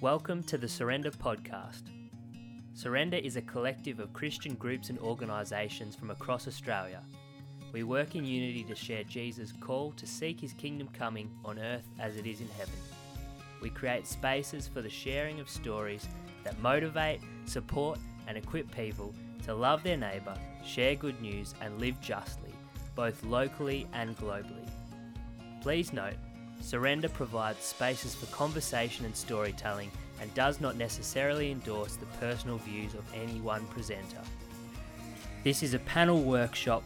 Welcome to the Surrender Podcast. Surrender is a collective of Christian groups and organisations from across Australia. We work in unity to share Jesus' call to seek his kingdom coming on earth as it is in heaven. We create spaces for the sharing of stories that motivate, support, and equip people to love their neighbour, share good news, and live justly, both locally and globally. Please note, Surrender provides spaces for conversation and storytelling and does not necessarily endorse the personal views of any one presenter. This is a panel workshop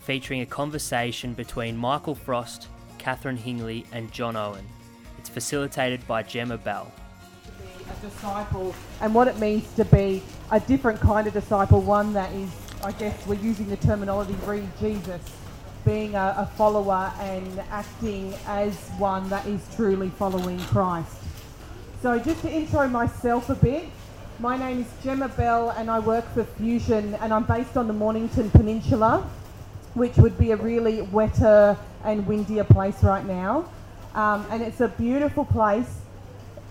featuring a conversation between Michael Frost, Catherine Hingley, and John Owen. It's facilitated by Gemma Bell. a disciple and what it means to be a different kind of disciple, one that is, I guess we're using the terminology, re Jesus, being a, a follower and acting as one that is truly following Christ. So, just to intro myself a bit, my name is Gemma Bell and I work for Fusion and I'm based on the Mornington Peninsula, which would be a really wetter and windier place right now. Um, and it's a beautiful place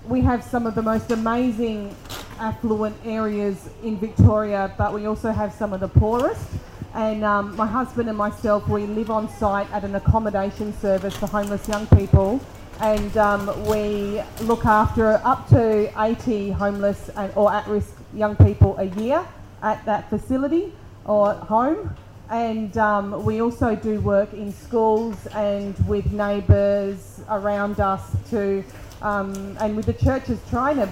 we have some of the most amazing affluent areas in Victoria, but we also have some of the poorest. And um, my husband and myself, we live on site at an accommodation service for homeless young people. And um, we look after up to 80 homeless and, or at risk young people a year at that facility or home. And um, we also do work in schools and with neighbours around us to um, and with the churches trying to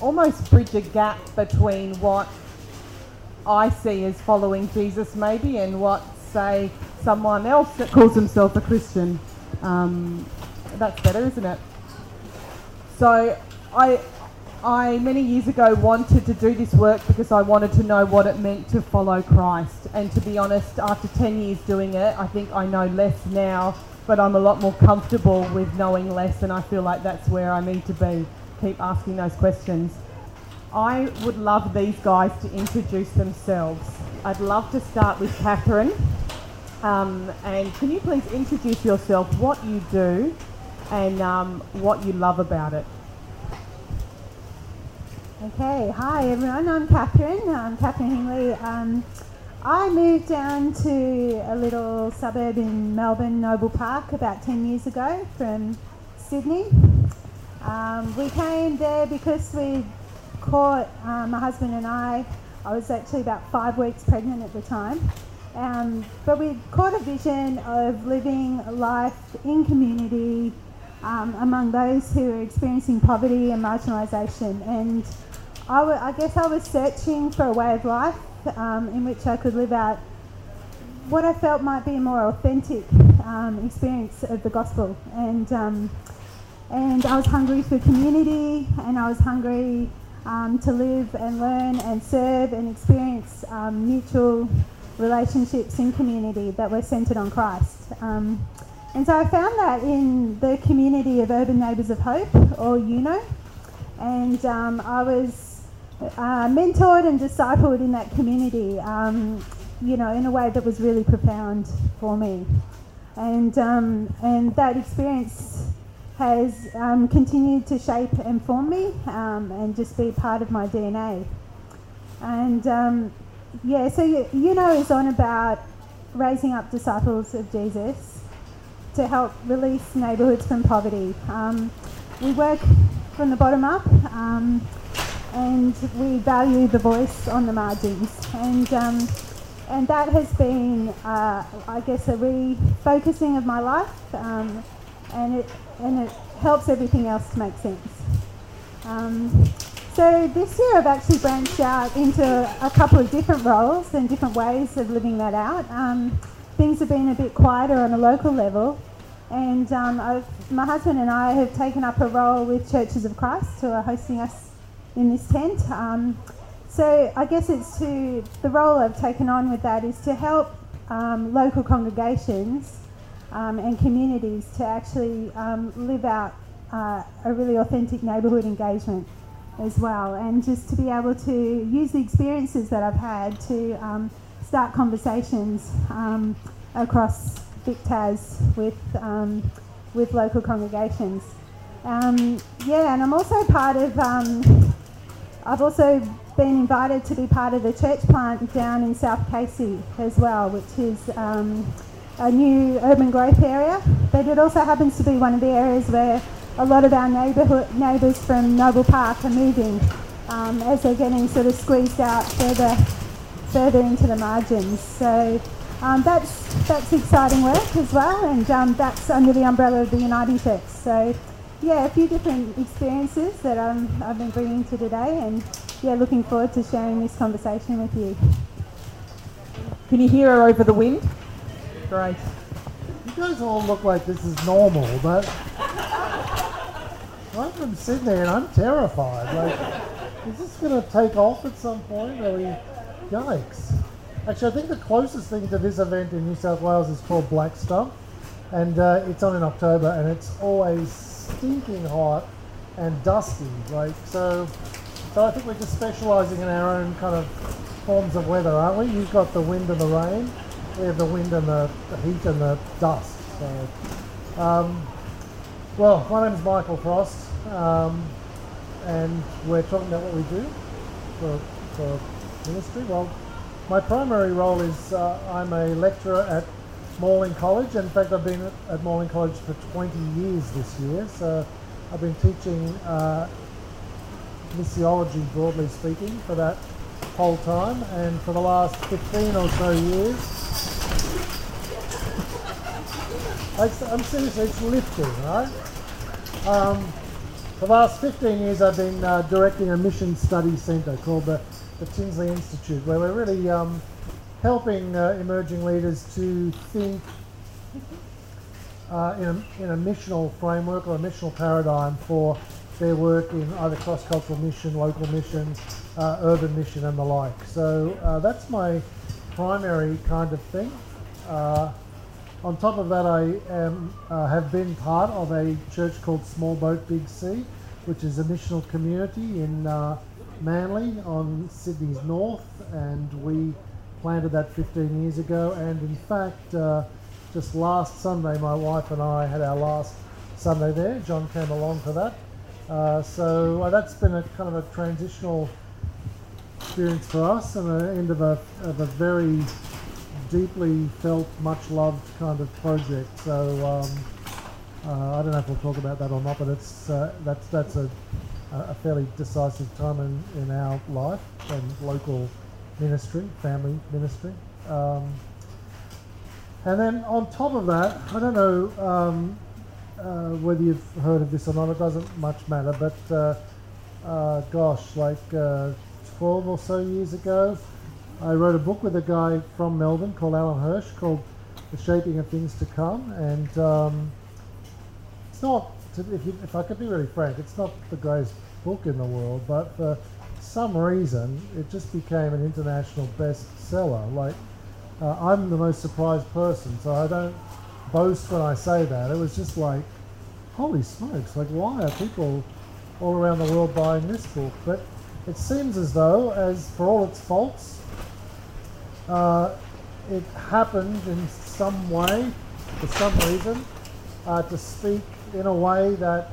almost bridge a gap between what I see as following Jesus, maybe, and what, say, someone else that calls himself a Christian. Um, that's better, isn't it? So, I, I many years ago wanted to do this work because I wanted to know what it meant to follow Christ. And to be honest, after 10 years doing it, I think I know less now but I'm a lot more comfortable with knowing less, and I feel like that's where I need to be. Keep asking those questions. I would love these guys to introduce themselves. I'd love to start with Catherine. Um, and can you please introduce yourself, what you do, and um, what you love about it? Okay, hi everyone. I'm Catherine. I'm Catherine Hingley. Um, I moved down to a little suburb in Melbourne, Noble Park, about 10 years ago from Sydney. Um, we came there because we caught, um, my husband and I, I was actually about five weeks pregnant at the time, um, but we caught a vision of living life in community um, among those who are experiencing poverty and marginalisation. And I guess I was searching for a way of life um, in which I could live out what I felt might be a more authentic um, experience of the gospel. And, um, and I was hungry for community and I was hungry um, to live and learn and serve and experience um, mutual relationships in community that were centered on Christ. Um, and so I found that in the community of Urban Neighbours of Hope, or UNOH, and um, I was uh, mentored and discipled in that community, um, you know, in a way that was really profound for me. And, um, and that experience has um, continued to shape and form me um, and just be part of my DNA. And um, yeah, so you, know, is on about raising up disciples of Jesus to help release neighbourhoods from poverty. Um, we work from the bottom up and we value the voice on the margins. And, um, and that has been, uh, I guess, a refocusing of my life, um, and, it, and it helps everything else to make sense. Um, so this year I've actually branched out into a couple of different roles and different ways of living that out. Um, things have been a bit quieter on a local level, and um, my husband and I have taken up a role with Churches of Christ who are hosting us in this tent. Um, so I guess it's to the role I've taken on with that is to help um, local congregations um, and communities to actually um, live out uh, a really authentic neighbourhood engagement as well, and just to be able to use the experiences that I've had to um, start conversations um, across VicTAS with with local congregations. Um, yeah, and I'm also part of, um, I've also been invited to be part of the church plant down in South Casey as well, which is um, a new urban growth area. But it also happens to be one of the areas where a lot of our neighbourhood neighbours from Noble Park are moving um, as they're getting sort of squeezed out further further into the margins. So um, that's that's exciting work as well, and um, that's under the umbrella of the United Church. So yeah, a few different experiences that um, I've been bringing to today, and yeah, looking forward to sharing this conversation with you. Can you hear her over the wind? Great. You guys all look like this is normal, but I'm from Sydney and I'm terrified. Like, is this going to take off at some point? Or we, yikes. Actually, I think the closest thing to this event in New South Wales is called Black Stump, and uh, it's on in October, and it's always stinking hot and dusty. Like so, so I think we're just specialising in our own kind of forms of weather, aren't we? You've got the wind and the rain. Have the wind and the, the heat and the dust. So, um, well, my name is Michael Frost, um, and we're talking about what we do for, for ministry. Well, my primary role is uh, I'm a lecturer at Morling College. In fact, I've been at Morling College for 20 years this year. So I've been teaching uh, missiology, broadly speaking, for that whole time. And for the last 15 or so years, I'm seriously, it's lifting, right? Um, for the last 15 years, I've been uh, directing a mission study centre called the, the Tinsley Institute, where we're really um, helping uh, emerging leaders to think uh, in, a, in a missional framework or a missional paradigm for their work in either cross-cultural mission, local mission, uh, urban mission and the like. So uh, that's my primary kind of thing. Uh, on top of that, I am, uh, have been part of a church called Small Boat Big Sea, which is a missional community in uh, Manly on Sydney's north, and we planted that 15 years ago. And in fact, uh, just last Sunday, my wife and I had our last Sunday there. John came along for that. Uh, so uh, that's been a kind of a transitional experience for us and the end of a, of a very deeply felt, much loved kind of project. So um, uh, I don't know if we'll talk about that or not, but it's uh, that's that's a, a fairly decisive time in, in our life and local ministry, family ministry. Um, and then on top of that, I don't know um, uh, whether you've heard of this or not. It doesn't much matter, but uh, uh, gosh, like uh, 12 or so years ago, I wrote a book with a guy from Melbourne called Alan Hirsch called The Shaping of Things to Come. And um, it's not, if, you, if I could be really frank, it's not the greatest book in the world, but for some reason it just became an international bestseller. Like, uh, I'm the most surprised person, so I don't boast when I say that. It was just like, holy smokes, like, why are people all around the world buying this book? But it seems as though, as for all its faults, uh, it happened in some way, for some reason, uh, to speak in a way that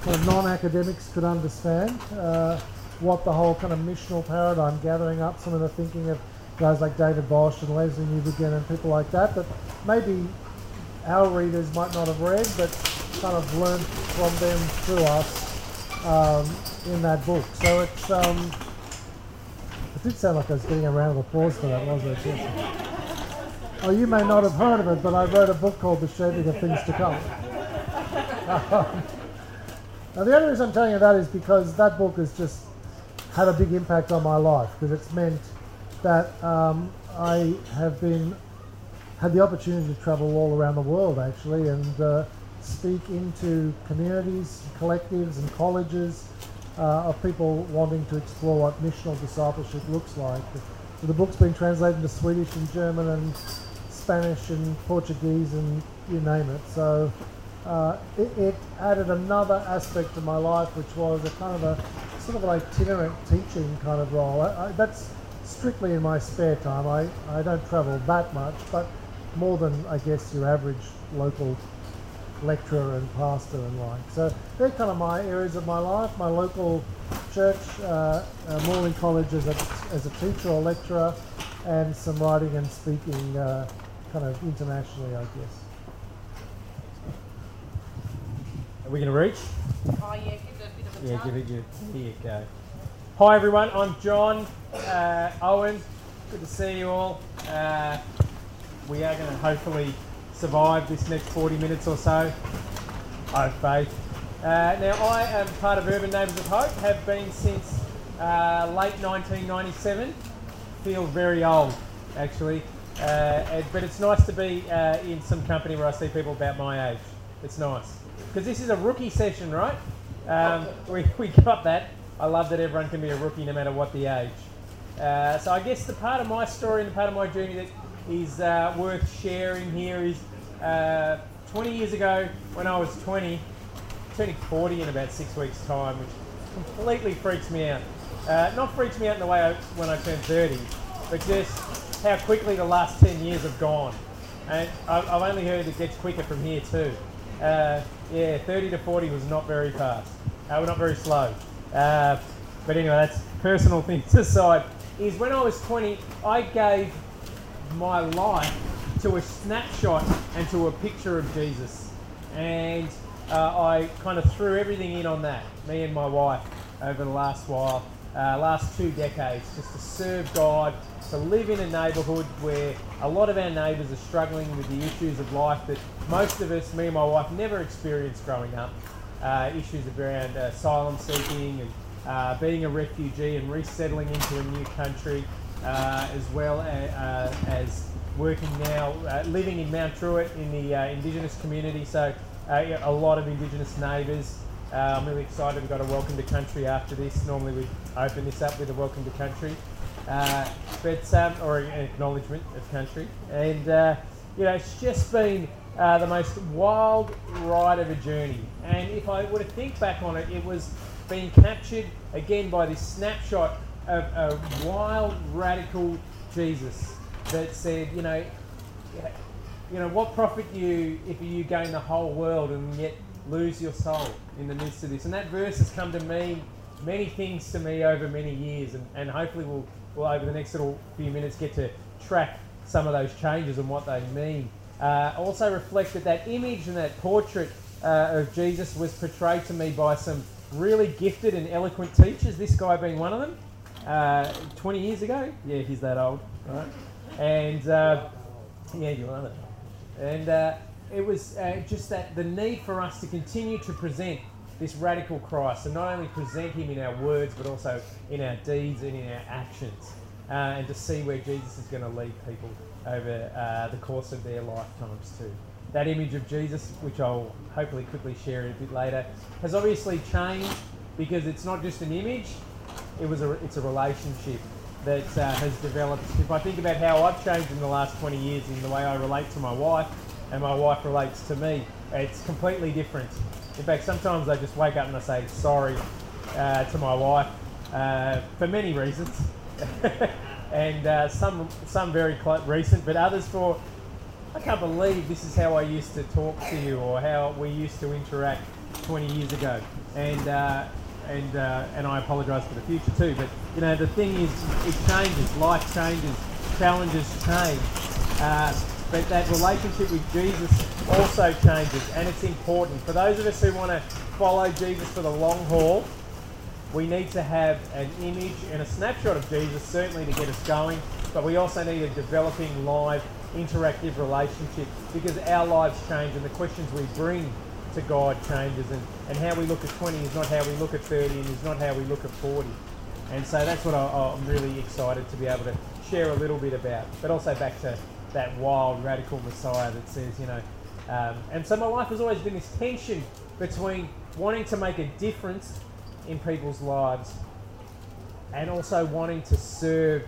kind of non-academics could understand uh, what the whole kind of missional paradigm, gathering up some of the thinking of guys like David Bosch and Lesslie Newbigin and people like that, that maybe our readers might not have read, but kind of learned from them through us um, in that book. So it's um, it did sound like I was getting a round of applause for that, wasn't it? Yes. Oh, you may not have heard of it, but I wrote a book called The Shaping of Things to Come. now, the only reason I'm telling you that is because that book has just had a big impact on my life, because it's meant that um, I have been had the opportunity to travel all around the world actually and uh, speak into communities, collectives, and colleges uh, of people wanting to explore what missional discipleship looks like. So the book's been translated into Swedish and German and Spanish and Portuguese and you name it. So uh, it, it, added another aspect to my life, which was a kind of a sort of an itinerant teaching kind of role. I, I, that's strictly in my spare time. I, I don't travel that much, but more than I guess your average local lecturer and pastor and like. So they're kind of my areas of my life. My local church, uh, uh, Morling College as a, as a teacher or lecturer, and some writing and speaking uh, kind of internationally, I guess. Are we going to reach? Oh yeah, give it a bit of a Yeah, give it here you go. Hi everyone, I'm John uh, Owen. Good to see you all. We are going to hopefully survive this next 40 minutes or so. I have faith. Uh, now, I am part of Urban Neighbours of Hope, have been since uh, late 1997. Feel very old, actually. Uh, but it's nice to be uh, in some company where I see people about my age. It's nice. Because this is a rookie session, right? Um, we, we got that. I love that everyone can be a rookie no matter what the age. Uh, so I guess the part of my story and the part of my journey that is uh, worth sharing here is uh, 20 years ago when I was 20, turning 40 in about six weeks' time, which completely freaks me out. Uh, not freaks me out in the way I, when I turned 30, but just how quickly the last 10 years have gone. And I've, I've only heard it gets quicker from here too. Uh, yeah, 30 to 40 was not very fast. Uh, well, not very slow. Uh, but anyway, that's personal things aside. Is when I was 20, I gave my life to a snapshot and to a picture of Jesus. And uh, I kind of threw everything in on that, me and my wife, over the last while, uh, last two decades, just to serve God, to live in a neighbourhood where a lot of our neighbours are struggling with the issues of life that most of us, me and my wife, never experienced growing up. Uh, issues around uh, asylum seeking and uh, being a refugee and resettling into a new country, uh, as well a- uh, as working now, uh, living in Mount Druitt in the uh, Indigenous community. So yeah, a lot of Indigenous neighbours. I'm really excited. We've got a welcome to country after this. Normally we open this up with a welcome to country, but um, or an acknowledgement of country. And you know, it's just been uh, the most wild ride of a journey. And if I were to think back on it, it was being captured again by this snapshot of a wild, radical Jesus that said, you know, you know, what profit you if you gain the whole world and yet lose your soul in the midst of this? And that verse has come to mean many things to me over many years, and, and hopefully we'll, we'll over the next little few minutes get to track some of those changes and what they mean. Uh, also reflect that that image and that portrait uh, of Jesus was portrayed to me by some really gifted and eloquent teachers. This guy being one of them. Uh, 20 years ago, yeah, he's that old, right? And uh, yeah, you are. And uh, it was uh, just that the need for us to continue to present this radical Christ, and not only present him in our words, but also in our deeds and in our actions, uh, and to see where Jesus is going to lead people over uh, the course of their lifetimes too. That image of Jesus, which I'll hopefully quickly share a bit later, has obviously changed because it's not just an image; it was a, it's a relationship that uh, has developed. If I think about how I've changed in the last 20 years in the way I relate to my wife and my wife relates to me, it's completely different. In fact, sometimes I just wake up and I say sorry uh, to my wife uh, for many reasons, and uh, some some very recent, but others for I can't believe this is how I used to talk to you or how we used to interact 20 years ago. And uh, and uh, and I apologise for the future too. But you know the thing is, it changes. Life changes. Challenges change. Uh, but that relationship with Jesus also changes, and it's important for those of us who want to follow Jesus for the long haul. We need to have an image and a snapshot of Jesus, certainly to get us going, but we also need a developing live, interactive relationship because our lives change and the questions we bring to guide changes, and, and how we look at 20 is not how we look at 30 and is not how we look at 40. And so that's what I, I'm really excited to be able to share a little bit about, but also back to that wild, radical Messiah that says, you know, um, and so my life has always been this tension between wanting to make a difference in people's lives and also wanting to serve.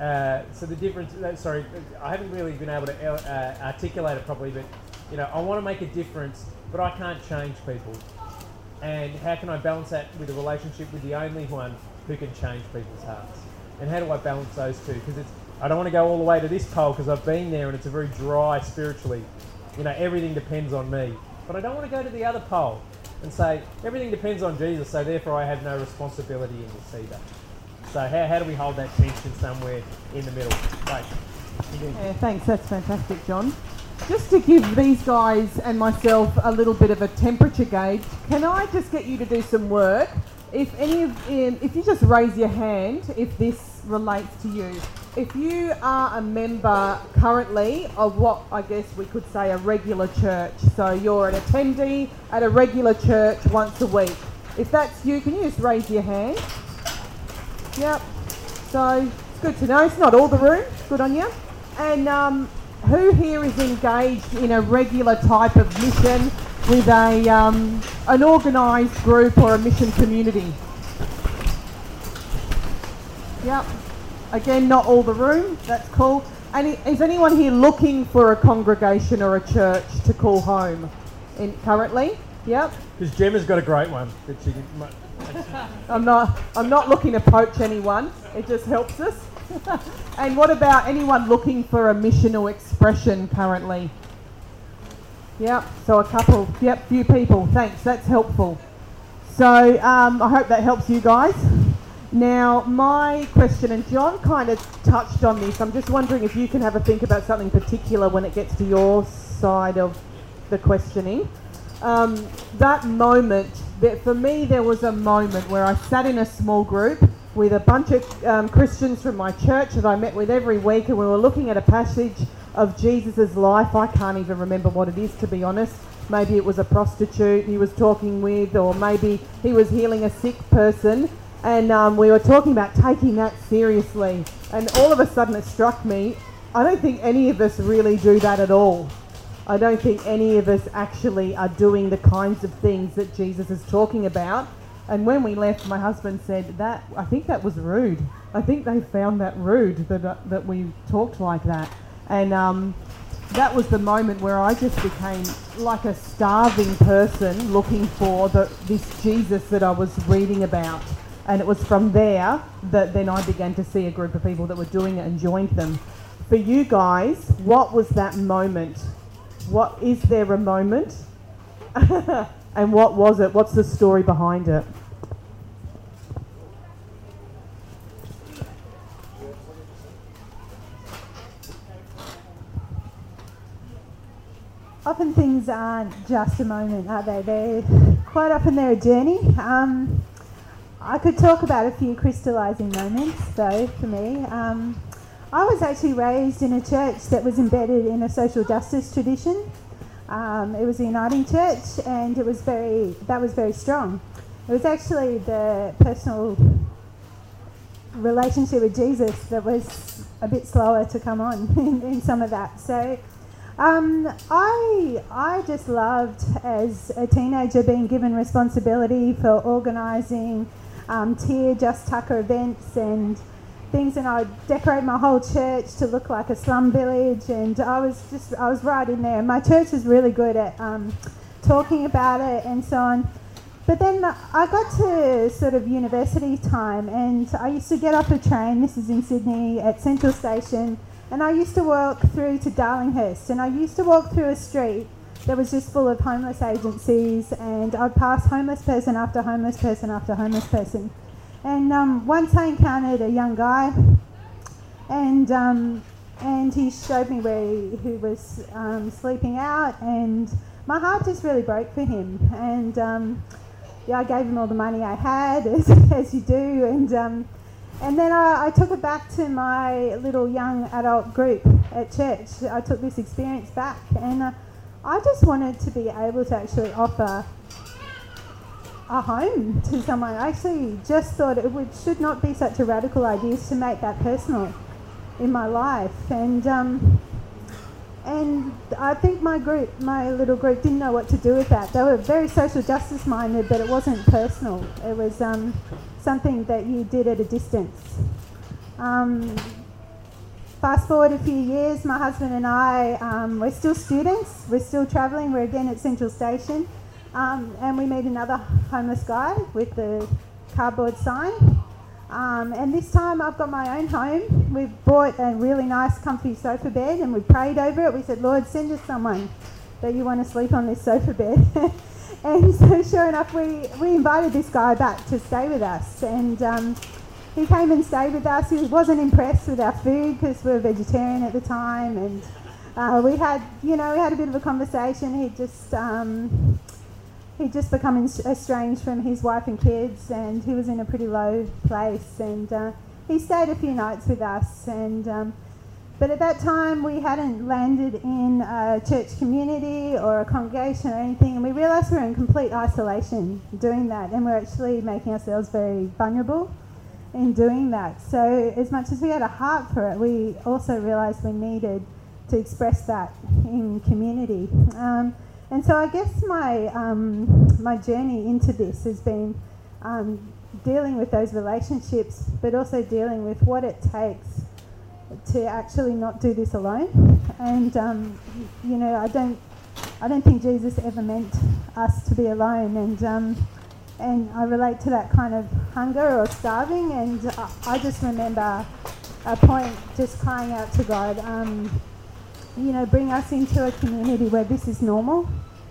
Uh, so the difference, uh, sorry, I haven't really been able to uh, articulate it properly, but you know, I want to make a difference, but I can't change people. And how can I balance that with a relationship with the only one who can change people's hearts? And how do I balance those two? Because it's I don't want to go all the way to this pole because I've been there and it's a very dry spiritually. you know, everything depends on me. But I don't want to go to the other pole and say, everything depends on Jesus, so therefore I have no responsibility in this either. So how, how do we hold that tension somewhere in the middle? Right. Yeah, thanks. That's fantastic, John. Just to give these guys and myself a little bit of a temperature gauge, can I just get you to do some work? If any of, um, if you just raise your hand, if this relates to you. If you are a member currently of what I guess we could say a regular church, so you're an attendee at a regular church once a week. If that's you, can you just raise your hand? Yep. So it's good to know. It's not all the room. Good on you. And um, who here is engaged in a regular type of mission with a um, an organised group or a mission community? Yep. Again, not all the room. That's cool. And is anyone here looking for a congregation or a church to call home? In currently? Yep. Because Gemma's got a great one that she can. I'm not. I'm not looking to poach anyone. It just helps us. and what about anyone looking for a missional expression currently? Yep. So a couple. Yep. Few people. Thanks. That's helpful. So um, I hope that helps you guys. Now, my question, and John kind of touched on this. I'm just wondering if you can have a think about something particular when it gets to your side of the questioning. Um, that moment, that for me, there was a moment where I sat in a small group with a bunch of um, Christians from my church that I met with every week, and we were looking at a passage of Jesus' life. I can't even remember what it is, to be honest. Maybe it was a prostitute he was talking with, or maybe he was healing a sick person and um, we were talking about taking that seriously. And all of a sudden, it struck me I don't think any of us really do that at all. I don't think any of us actually are doing the kinds of things that Jesus is talking about. And when we left, my husband said that I think that was rude. I think they found that rude that uh, that we talked like that. And um, that was the moment where I just became like a starving person looking for the, this Jesus that I was reading about. And it was from there that then I began to see a group of people that were doing it and joined them. For you guys, what was that moment? What is there a moment? and what was it? What's the story behind it? Often things aren't just a moment, are they? They're quite often they're a journey. Um, I could talk about a few crystallising moments, though, for me. Um, I was actually raised in a church that was embedded in a social justice tradition. Um, it was a uniting church, and it was very that was very strong. It was actually the personal relationship with Jesus that was a bit slower to come on in, in some of that. So. Um, I I just loved as a teenager being given responsibility for organising um, tier Just Tucker events and things, and I decorate my whole church to look like a slum village. And I was just, I was right in there. My church is really good at um, talking about it and so on. But then I got to sort of university time, and I used to get off a train. This is in Sydney at Central Station, and I used to walk through to Darlinghurst, and I used to walk through a street that was just full of homeless agencies, and I'd pass homeless person after homeless person after homeless person. And um, once I encountered a young guy, and um, and he showed me where he, was um, sleeping out, and my heart just really broke for him. And um, yeah, I gave him all the money I had, as, as you do, and um, and then I, I, took it back to my little young adult group at church. I took this experience back, and uh, I just wanted to be able to actually offer a home to someone. I actually just thought it would, should not be such a radical idea to make that personal in my life. And um, and I think my group, my little group, didn't know what to do with that. They were very social justice minded, but it wasn't personal. It was um, something that you did at a distance. Um, fast forward a few years, my husband and I, um, we're still students, we're still travelling, we're again at Central Station, um, and we meet another homeless guy with the cardboard sign. Um, and this time I've got my own home. We've bought a really nice, comfy sofa bed and we prayed over it. We said, Lord, send us someone that you want to sleep on this sofa bed. and so, sure enough, we, we invited this guy back to stay with us. And um, he came and stayed with us. He wasn't impressed with our food because we were vegetarian at the time. And uh, we had, you know, we had a bit of a conversation. He just. Um, he'd just become estranged from his wife and kids, and he was in a pretty low place. And uh, he stayed a few nights with us, and um, but at that time we hadn't landed in a church community or a congregation or anything, and we realised we were in complete isolation doing that, and we're actually making ourselves very vulnerable in doing that. So as much as we had a heart for it, we also realised we needed to express that in community. Um, and so I guess my um, my journey into this has been um, dealing with those relationships, but also dealing with what it takes to actually not do this alone. And um, you know, I don't I don't think Jesus ever meant us to be alone. And um, and I relate to that kind of hunger or starving. And I, I just remember a point just crying out to God. You know, bring us into a community where this is normal,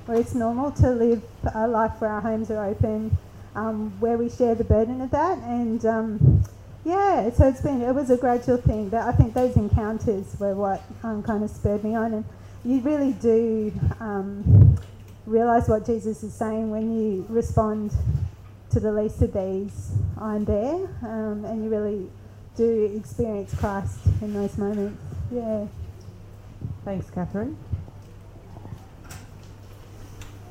where it's normal to live a life where our homes are open, um, where we share the burden of that. And um, yeah, so it's been, it was a gradual thing, but I think those encounters were what um, kind of spurred me on. And you really do um, realize what Jesus is saying when you respond to the least of these, I'm there, um, and you really do experience Christ in those moments. Yeah. Thanks, Catherine.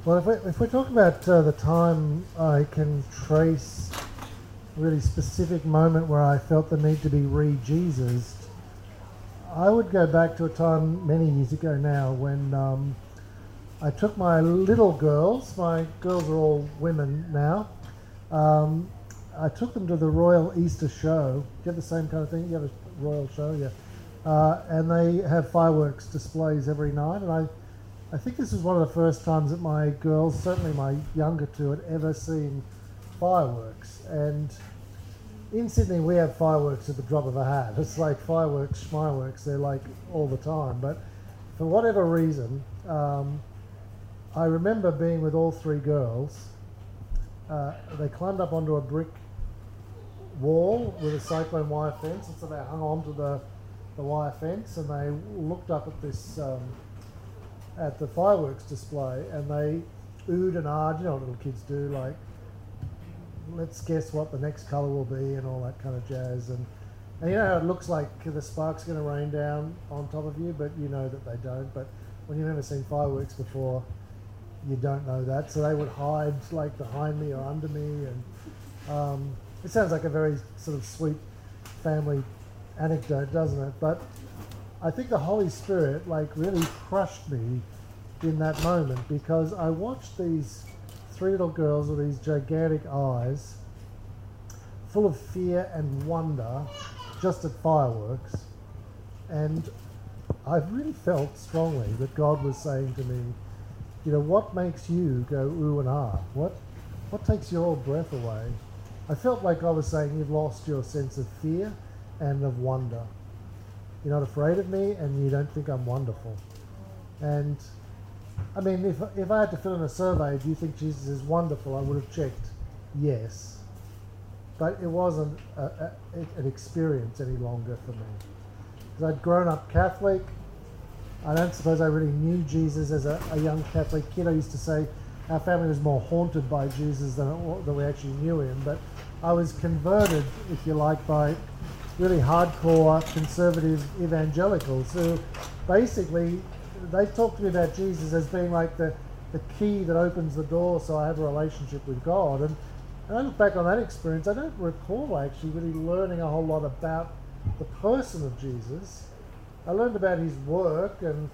Well, if we, if we talk about uh, the time I can trace a really specific moment where I felt the need to be re-Jesus, I would go back to a time many years ago now when um, I took my little girls, my girls are all women now, um, I took them to the Royal Easter Show. Do you have the same kind of thing? You have a Royal Show, yeah. Uh, and they have fireworks displays every night. And I, I think this is one of the first times that my girls, certainly my younger two, had ever seen fireworks. And in Sydney, we have fireworks at the drop of a hat. It's like fireworks, schmireworks, they're like all the time. But for whatever reason, um, I remember being with all three girls. Uh, they climbed up onto a brick wall with a cyclone wire fence, and so they hung onto the the wire fence and they looked up at this um, at the fireworks display and they oohed and ahed, you know what little kids do, like let's guess what the next colour will be and all that kind of jazz and and you know how it looks like the sparks going to rain down on top of you, but you know that they don't. But when you've never seen fireworks before, you don't know that. So they would hide like behind me or under me, and um, it sounds like a very sort of sweet family anecdote, doesn't it? But I think the Holy Spirit like really crushed me in that moment because I watched these three little girls with these gigantic eyes, full of fear and wonder, just at fireworks, and I really felt strongly that God was saying to me, you know, what makes you go ooh and ah? What what takes your old breath away? I felt like I was saying you've lost your sense of fear and of wonder. You're not afraid of me and you don't think I'm wonderful. And I mean, if, if I had to fill in a survey, do you think Jesus is wonderful? I would have checked yes. But it wasn't a, a, an experience any longer for me. Because I'd grown up Catholic. I don't suppose I really knew Jesus as a, a young Catholic kid. I used to say our family was more haunted by Jesus than, it, than we actually knew him. But I was converted, if you like, by really hardcore conservative evangelicals who basically they talk to me about Jesus as being like the, the key that opens the door so I have a relationship with God. And, and I look back on that experience, I don't recall actually really learning a whole lot about the person of Jesus. I learned about his work and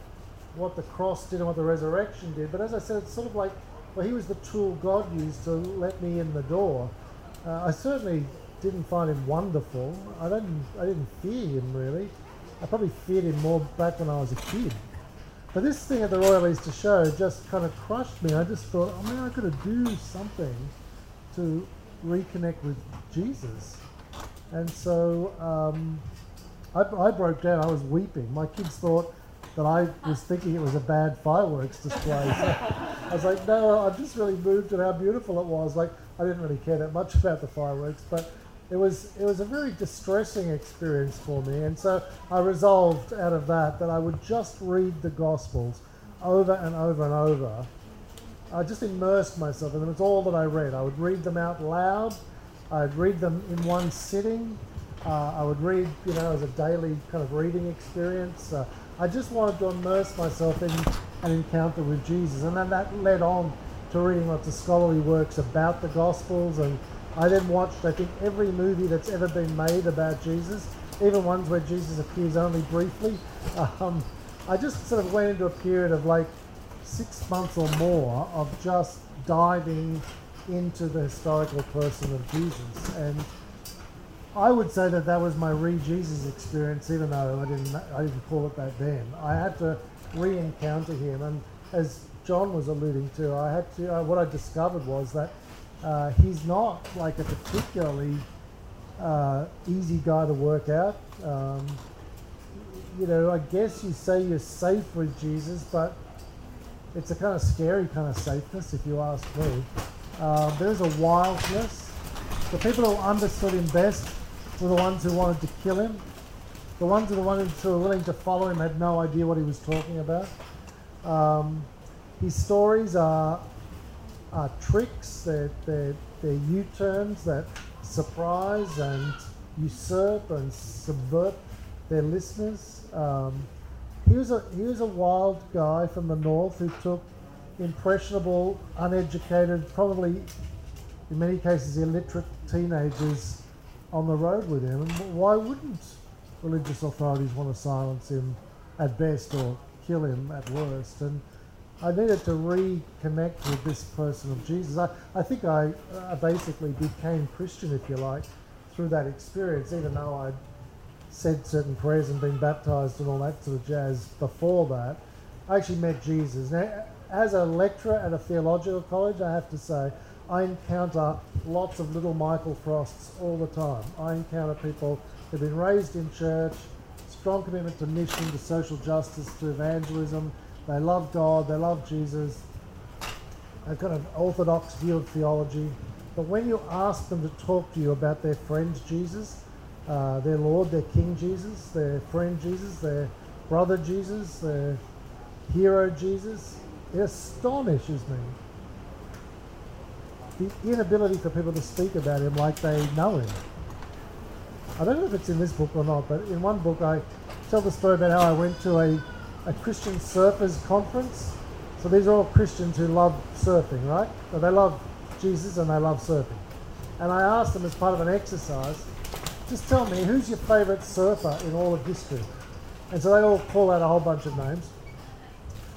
what the cross did and what the resurrection did. But as I said, it's sort of like, well, he was the tool God used to let me in the door. Uh, I certainly didn't find him wonderful. I didn't I didn't fear him really. I probably feared him more back when I was a kid. But this thing at the Royal Easter Show just kind of crushed me. I just thought, oh I got to do something to reconnect with Jesus. And so um, I, I broke down. I was weeping. My kids thought that I was thinking it was a bad fireworks display. So I was like, no, I'm just really moved at how beautiful it was. Like, I didn't really care that much about the fireworks, but it was it was a very distressing experience for me. And so I resolved out of that that I would just read the Gospels over and over and over. I just immersed myself in them. It's all that I read. I would read them out loud. I'd read them in one sitting. Uh, I would read, you know, as a daily kind of reading experience. Uh, I just wanted to immerse myself in an encounter with Jesus, and then that led on to reading lots of scholarly works about the Gospels. And I then watched, I think, every movie that's ever been made about Jesus, even ones where Jesus appears only briefly. Um, I just sort of went into a period of like six months or more of just diving into the historical person of Jesus. And I would say that that was my re-Jesus experience, even though I didn't I didn't call it that then. I had to re-encounter him, and as John was alluding to, I had to. Uh, what I discovered was that uh, he's not like a particularly uh, easy guy to work out. Um, you know, I guess you say you're safe with Jesus, but it's a kind of scary kind of safeness, if you ask me. Uh, there's a wildness. The people who understood him best were the ones who wanted to kill him. The ones who were, ones who were willing to follow him had no idea what he was talking about. Um, his stories are, are tricks, they're, they're, they're U-turns that surprise and usurp and subvert their listeners. Um, he was a he was a wild guy from the north who took impressionable, uneducated, probably in many cases illiterate teenagers on the road with him. And why wouldn't religious authorities want to silence him at best or kill him at worst? And I needed to reconnect with this person of Jesus. I, I think I uh, basically became Christian, if you like, through that experience, even though I'd said certain prayers and been baptized and all that sort of jazz before that. I actually met Jesus. Now, as a lecturer at a theological college, I have to say, I encounter lots of little Michael Frosts all the time. I encounter people who've been raised in church, strong commitment to mission, to social justice, to evangelism. They love God, they love Jesus, they've got an orthodox view of theology. But when you ask them to talk to you about their friend Jesus, uh, their Lord, their King Jesus, their friend Jesus, their brother Jesus, their hero Jesus, it astonishes me. The inability for people to speak about him like they know him. I don't know if it's in this book or not, but in one book I tell the story about how I went to a, a Christian surfers conference. So these are all Christians who love surfing, right? So they love Jesus and they love surfing. And I asked them as part of an exercise, just tell me who's your favourite surfer in all of history? And so they all call out a whole bunch of names.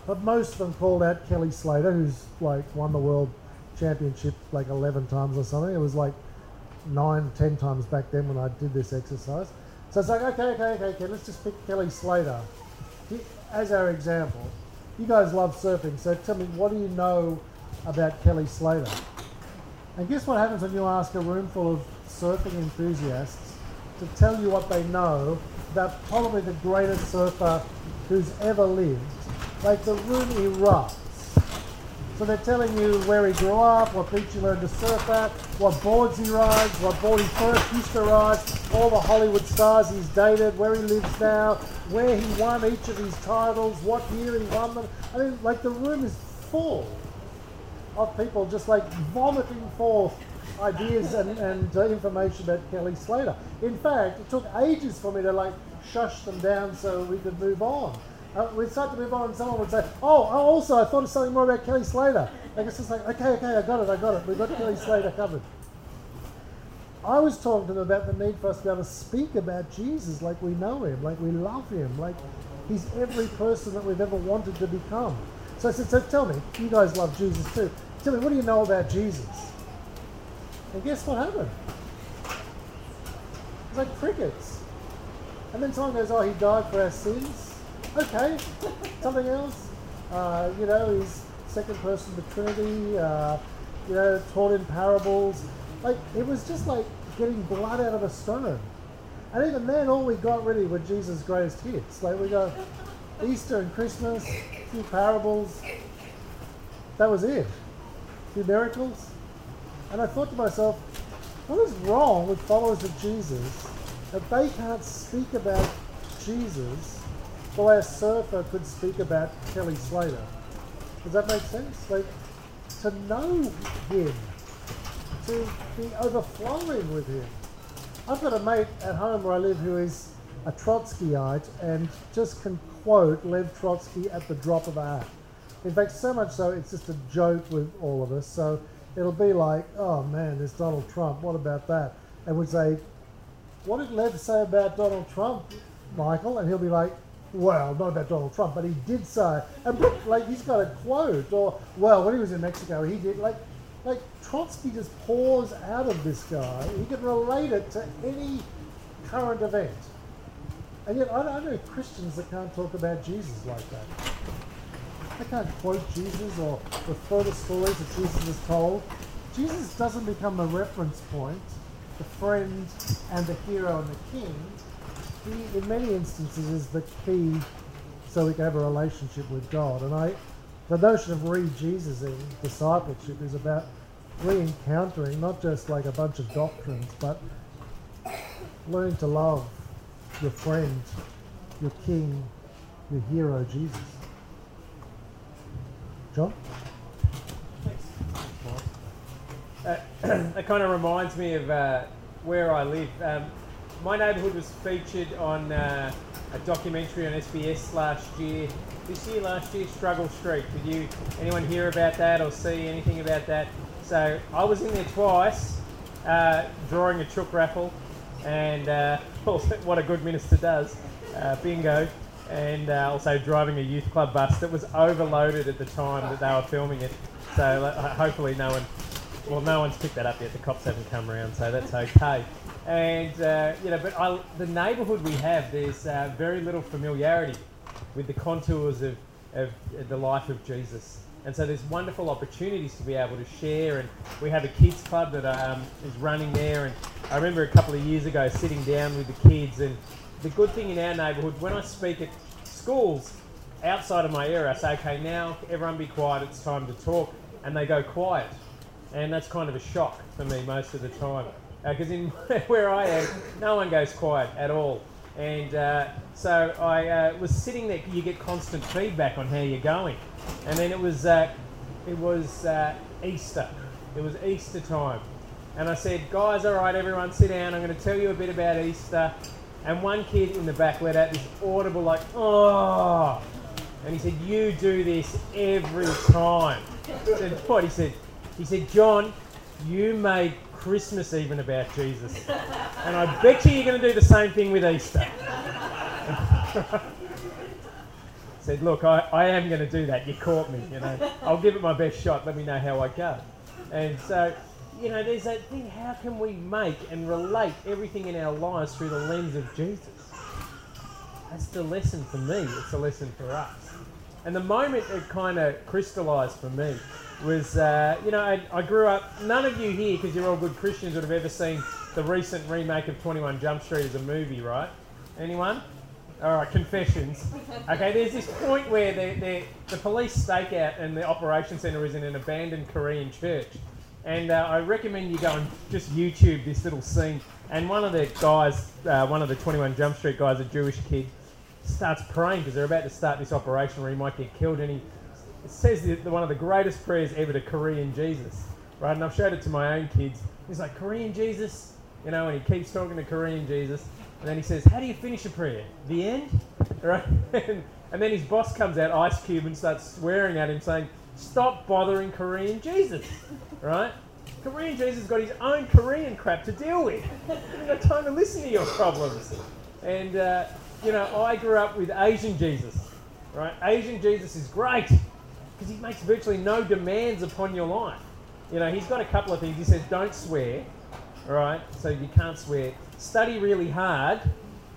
But most of them called out Kelly Slater, who's like won the world championship like 11 times or something. It was like nine, ten times back then when I did this exercise. So it's like, okay, okay, okay, okay, let's just pick Kelly Slater as our example. You guys love surfing, so tell me, what do you know about Kelly Slater? And guess what happens when you ask a room full of surfing enthusiasts to tell you what they know about probably the greatest surfer who's ever lived? Like the room erupts. So they're telling you where he grew up, what beach he learned to surf at, what boards he rides, what board he first used to ride, all the Hollywood stars he's dated, where he lives now, where he won each of his titles, what year he won them. I mean, like the room is full of people just like vomiting forth ideas and, and uh, information about Kelly Slater. In fact, it took ages for me to like shush them down so we could move on. Uh, we'd start to move on and someone would say, oh, oh, also I thought of something more about Kelly Slater. Like it's just like, okay, okay, I got it, I got it. We've got Kelly Slater covered. I was talking to them about the need for us to be able to speak about Jesus like we know him, like we love him, like he's every person that we've ever wanted to become. So I said, so tell me, you guys love Jesus too. Tell me, what do you know about Jesus? And guess what happened? It's like crickets. And then someone goes, oh, he died for our sins. Okay, something else. Uh, you know, he's second person of the Trinity. Uh, you know, taught in parables. Like it was just like getting blood out of a stone. And even then, all we got really were Jesus' greatest hits. Like we got Easter and Christmas, a few parables. That was it. A few miracles. And I thought to myself, what is wrong with followers of Jesus that they can't speak about Jesus a surfer could speak about Kelly Slater? Does that make sense? Like, to know him, to be overflowing with him. I've got a mate at home where I live who is a Trotskyite and just can quote Lev Trotsky at the drop of a hat. In fact, so much so it's just a joke with all of us. So it'll be like, oh man, there's Donald Trump. What about that? And we say, what did Lev say about Donald Trump, Michael? And he'll be like, well, not about Donald Trump, but he did say, and like he's got a quote, or well, when he was in Mexico, he did like, like Trotsky just pours out of this guy. He can relate it to any current event, and yet I, I know Christians that can't talk about Jesus like that. They can't quote Jesus or refer to stories that Jesus has told. Jesus doesn't become the reference point, the friend and the hero and the king in many instances, is the key so we can have a relationship with God. And I, the notion of re-Jesus in discipleship is about re-encountering not just like a bunch of doctrines, but learning to love your friend, your king, your hero, Jesus. John? Uh, that kind of reminds me of uh, where I live. Um, my neighbourhood was featured on uh, a documentary on SBS last year. This year, last year, Struggle Street. Did you anyone hear about that or see anything about that? So I was in there twice, uh, drawing a chook raffle, and uh, what a good minister does, uh, bingo, and uh, also driving a youth club bus that was overloaded at the time that they were filming it. So uh, hopefully no one, well, no one's picked that up yet. The cops haven't come around, so that's okay and uh, you know, but I, the neighbourhood we have, there's uh, very little familiarity with the contours of, of the life of Jesus. And so there's wonderful opportunities to be able to share. And we have a kids club that um, is running there. And I remember a couple of years ago sitting down with the kids. And the good thing in our neighbourhood, when I speak at schools outside of my area, I say, okay, now everyone be quiet, it's time to talk. And they go quiet. And that's kind of a shock for me most of the time because uh, in where I am, no one goes quiet at all. And uh, so I uh, was sitting there. You get constant feedback on how you're going, and then it was uh, it was uh, Easter. It was Easter time, and I said, "Guys, all right, everyone, sit down. I'm going to tell you a bit about Easter." And one kid in the back let out this audible like, "Oh," and he said, "You do this every time." I said, "What?" He said, "He said, John, you made Christmas even about Jesus. And I bet you you're going to do the same thing with Easter. Said, look, I, I am going to do that. You caught me, you know. I'll give it my best shot. Let me know how I go. And so, you know, there's that thing. How can we make and relate everything in our lives through the lens of Jesus? That's the lesson for me. It's a lesson for us. And the moment it kind of crystallized for me was, uh, you know, I, I, grew up, none of you here, because you're all good Christians, would have ever seen the recent remake of 21 Jump Street as a movie, right? Anyone? All right, confessions. Okay, there's this point where they're, they're, the police stake out and the operation centre is in an abandoned Korean church. And uh, I recommend you go and just YouTube this little scene. And one of the guys, uh, one of the 21 Jump Street guys, a Jewish kid, starts praying because they're about to start this operation where he might get killed. And he says the, the, one of the greatest prayers ever to Korean Jesus, right? And I've showed it to my own kids. He's like, Korean Jesus, you know, and he keeps talking to Korean Jesus. And then he says, How do you finish a prayer? The end? Right? and, and then his boss comes out, Ice Cube, and starts swearing at him, saying, Stop bothering Korean Jesus, right? Korean Jesus got his own Korean crap to deal with. He hasn't got time to listen to your problems. And, uh, you know, I grew up with Asian Jesus, right? Asian Jesus is great because he makes virtually no demands upon your life. You know, he's got a couple of things. He says, don't swear, all right? So you can't swear. Study really hard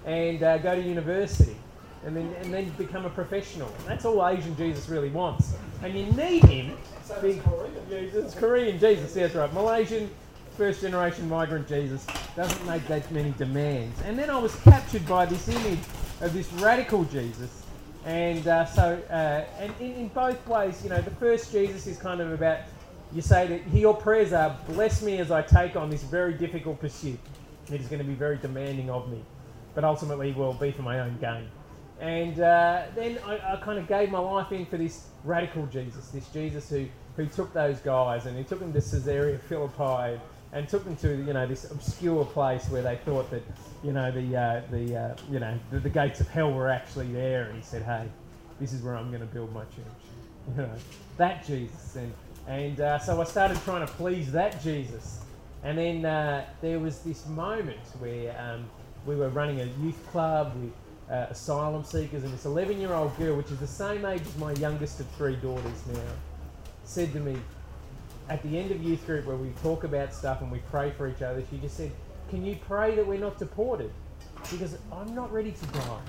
and uh, go to university and then, and then become a professional. That's all Asian Jesus really wants. And you need him. So it's Korean. It's Korean Jesus, that's right. Malaysian, first generation migrant Jesus doesn't make that many demands. And then I was captured by this image of this radical Jesus And uh, so, uh, and in, in both ways, you know, the first Jesus is kind of about you say that your prayers are, bless me as I take on this very difficult pursuit. It is going to be very demanding of me, but ultimately will be for my own gain. And uh, then I, I kind of gave my life in for this radical Jesus, this Jesus who, who took those guys and he took them to Caesarea Philippi and took them to you know this obscure place where they thought that you know the uh, the uh, you know the, the, gates of hell were actually there, and he said, "Hey, this is where I'm going to build my church." You know that Jesus, and and uh, so I started trying to please that Jesus, and then uh, there was this moment where um, we were running a youth club with uh, asylum seekers, and this 11-year-old girl, which is the same age as my youngest of three daughters now, said to me, at the end of youth group where we talk about stuff and we pray for each other, she just said, Can you pray that we're not deported? Because I'm not ready to die.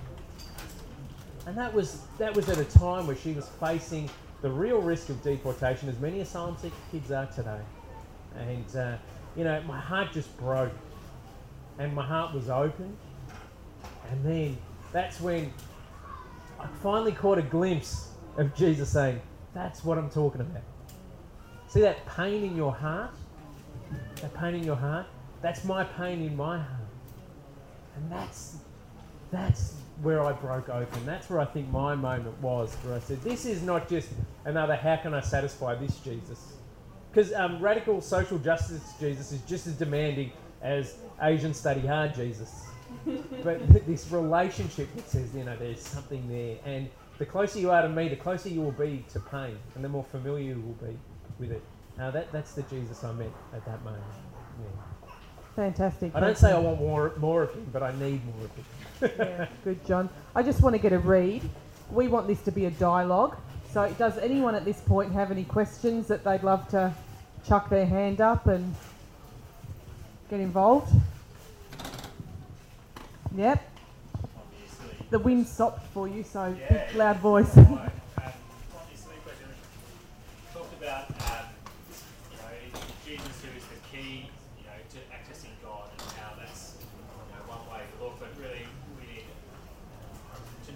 And that was that was at a time where she was facing the real risk of deportation, as many asylum seeker kids are today. And uh, you know, my heart just broke, and my heart was open. And then that's when I finally caught a glimpse of Jesus saying, "That's what I'm talking about." See that pain in your heart? That pain in your heart? That's my pain in my heart. And that's that's where I broke open. That's where I think my moment was, where I said, This is not just another how can I satisfy this Jesus? Because um, radical social justice Jesus is just as demanding as Asian study hard Jesus. but this relationship that says, you know, there's something there. And the closer you are to me, the closer you will be to pain, and the more familiar you will be with it. Now that that's the Jesus I met at that moment. Yeah. Fantastic. I don't say I want more more of him, but I need more of him. yeah, good, John. I just want to get a read. We want this to be a dialogue. So, does anyone at this point have any questions that they'd love to chuck their hand up and get involved? Yep. Obviously. The wind stopped for you, so yeah, big, loud voice.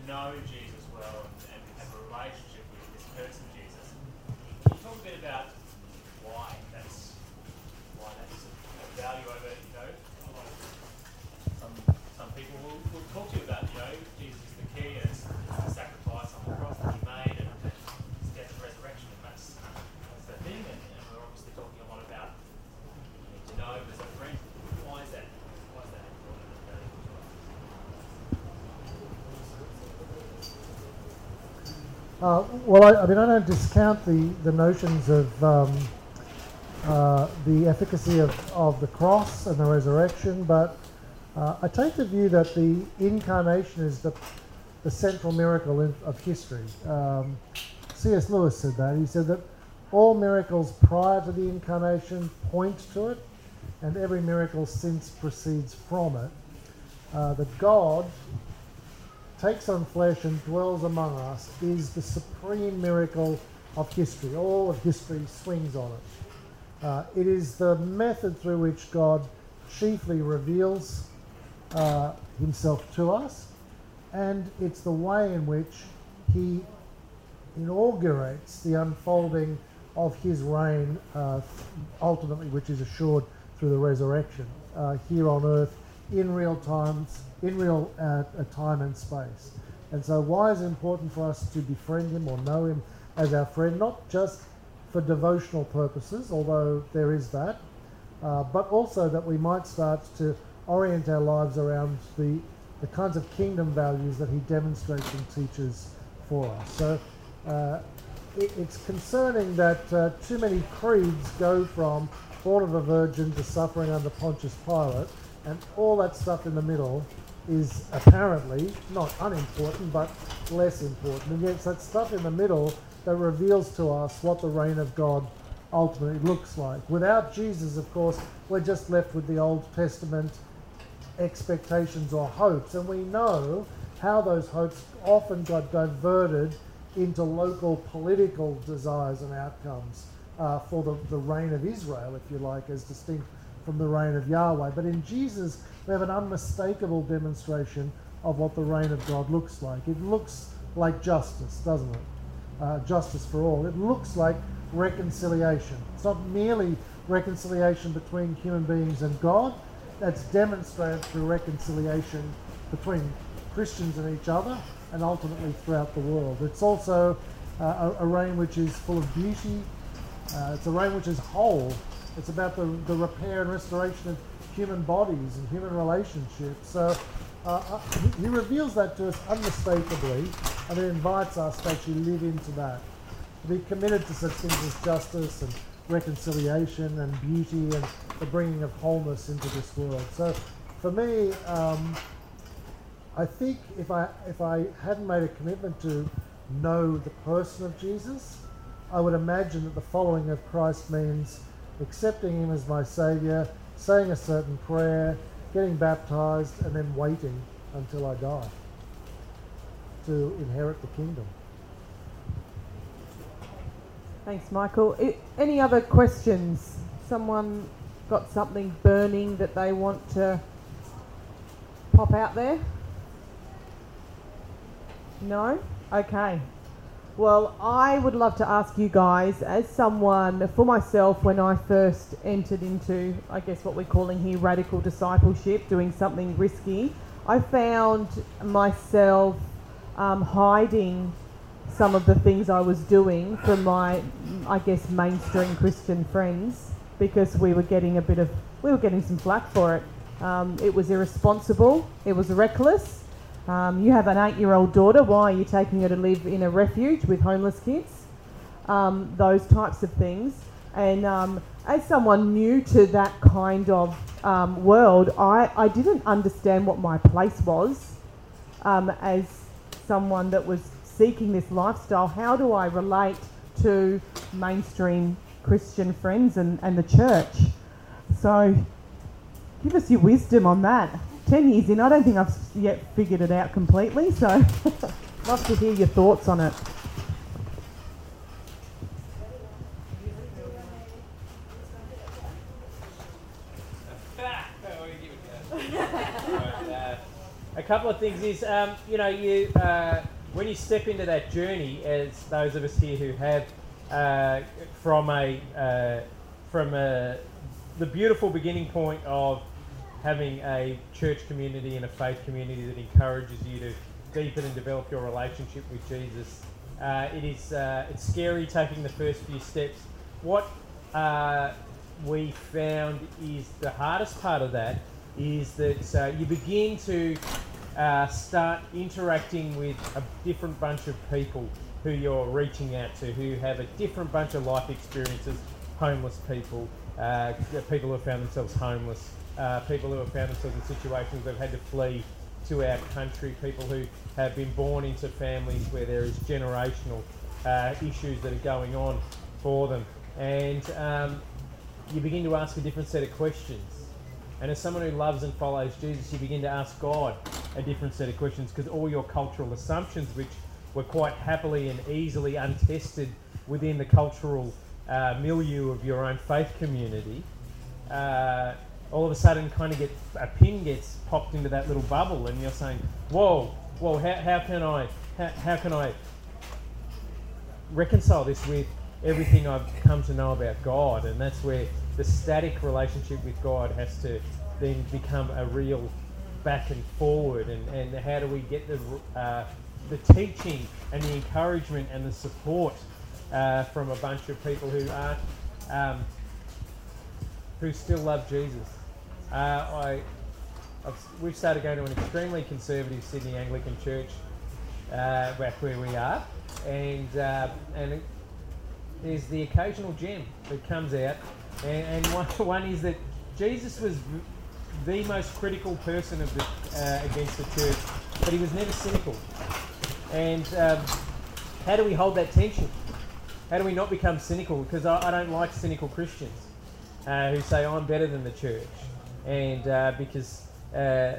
Know Jesus well and, and have a relationship with this person, Jesus. Can you talk a bit about why that's why that's a value over, you know, some some people will, will talk to you about, you know, Jesus is the key and it's, it's the sacrifice on the cross that he made and, and his death and resurrection and that's that's the thing and, and we're obviously talking a lot about you need to know as a friend. Why is that Uh, well, I, I, mean, I don't discount the, the notions of um, uh, the efficacy of, of the cross and the resurrection, but uh, I take the view that the incarnation is the, the central miracle in, of history. Um, C.S. Lewis said that. He said that all miracles prior to the incarnation point to it, and every miracle since proceeds from it. Uh, that God takes on flesh and dwells among us is the supreme miracle of history. All of history swings on it. Uh, it is the method through which God chiefly reveals uh, himself to us, and it's the way in which he inaugurates the unfolding of his reign, uh, ultimately, which is assured through the resurrection uh, here on earth in real times in real uh, time and space. And so, why is it important for us to befriend him or know him as our friend? Not just for devotional purposes, although there is that, uh, but also that we might start to orient our lives around the, the kinds of kingdom values that he demonstrates and teaches for us. So, uh, it, it's concerning that uh, too many creeds go from born of a virgin to suffering under Pontius Pilate, and all that stuff in the middle is apparently not unimportant, but less important. And yet, it's that stuff in the middle that reveals to us what the reign of God ultimately looks like. Without Jesus, of course, we're just left with the Old Testament expectations or hopes, and we know how those hopes often got diverted into local political desires and outcomes uh, for the, the reign of Israel, if you like, as distinct from the reign of Yahweh. But in Jesus, we have an unmistakable demonstration of what the reign of God looks like. It looks like justice, doesn't it? Uh, justice for all. It looks like reconciliation. It's not merely reconciliation between human beings and God, that's demonstrated through reconciliation between Christians and each other and ultimately throughout the world. It's also uh, a, a, reign which is full of beauty, uh, it's a reign which is whole. It's about the, the repair and restoration of human bodies and human relationships. So uh, uh he reveals that to us unmistakably and it invites us to actually live into that, to be committed to such things as justice and reconciliation and beauty and the bringing of wholeness into this world. So for me, um, I think if I if I hadn't made a commitment to know the person of Jesus, I would imagine that the following of Christ means accepting him as my saviour, saying a certain prayer, getting baptized, and then waiting until I die to inherit the kingdom. Thanks, Michael. I, any other questions? Someone got something burning that they want to pop out there? No? Okay. Well, I would love to ask you guys, as someone, for myself, when I first entered into, I guess what we're calling here radical discipleship, doing something risky, I found myself um, hiding some of the things I was doing from my, I guess, mainstream Christian friends because we were getting a bit of, we were getting some flack for it. Um, it was irresponsible, it was reckless, um, you have an eight year old daughter, why are you taking her to live in a refuge with homeless kids? Um, those types of things. And um, as someone new to that kind of um, world, I, I didn't understand what my place was um, as someone that was seeking this lifestyle. How do I relate to mainstream Christian friends and, and the church? So give us your wisdom on that. 10 years in, I don't think I've yet figured it out completely, so love to hear your thoughts on it. a couple of things is, um, you know, you uh, when you step into that journey, as those of us here who have uh, from a uh, from a, the beautiful beginning point of having a church community and a faith community that encourages you to deepen and develop your relationship with Jesus. Uh, it is uh, it's scary taking the first few steps. What uh, we found is the hardest part of that is that uh, you begin to uh, start interacting with a different bunch of people who you're reaching out to, who have a different bunch of life experiences, homeless people, uh, people who have found themselves homeless, uh, people who have found themselves in situations they've had to flee to our country, people who have been born into families where there is generational uh, issues that are going on for them. And um, you begin to ask a different set of questions. And as someone who loves and follows Jesus, you begin to ask God a different set of questions because all your cultural assumptions, which were quite happily and easily untested within the cultural uh, milieu of your own faith community, uh, all of a sudden kind of get a pin gets popped into that little bubble, and you're saying, "Whoa, whoa, how, how can I, how, how can I reconcile this with everything I've come to know about God?" And that's where the static relationship with God has to then become a real back and forward, and, and how do we get the uh, the teaching and the encouragement and the support uh, from a bunch of people who aren't um, who still love Jesus. Uh, I, I've, we've started going to an extremely conservative Sydney Anglican church uh, back where we are, and uh, and it, there's the occasional gem that comes out, and, and one, one is that Jesus was the most critical person of the, uh, against the church, but he was never cynical. And um, how do we hold that tension? How do we not become cynical? Because I, I don't like cynical Christians uh, who say I'm better than the church and uh, because uh,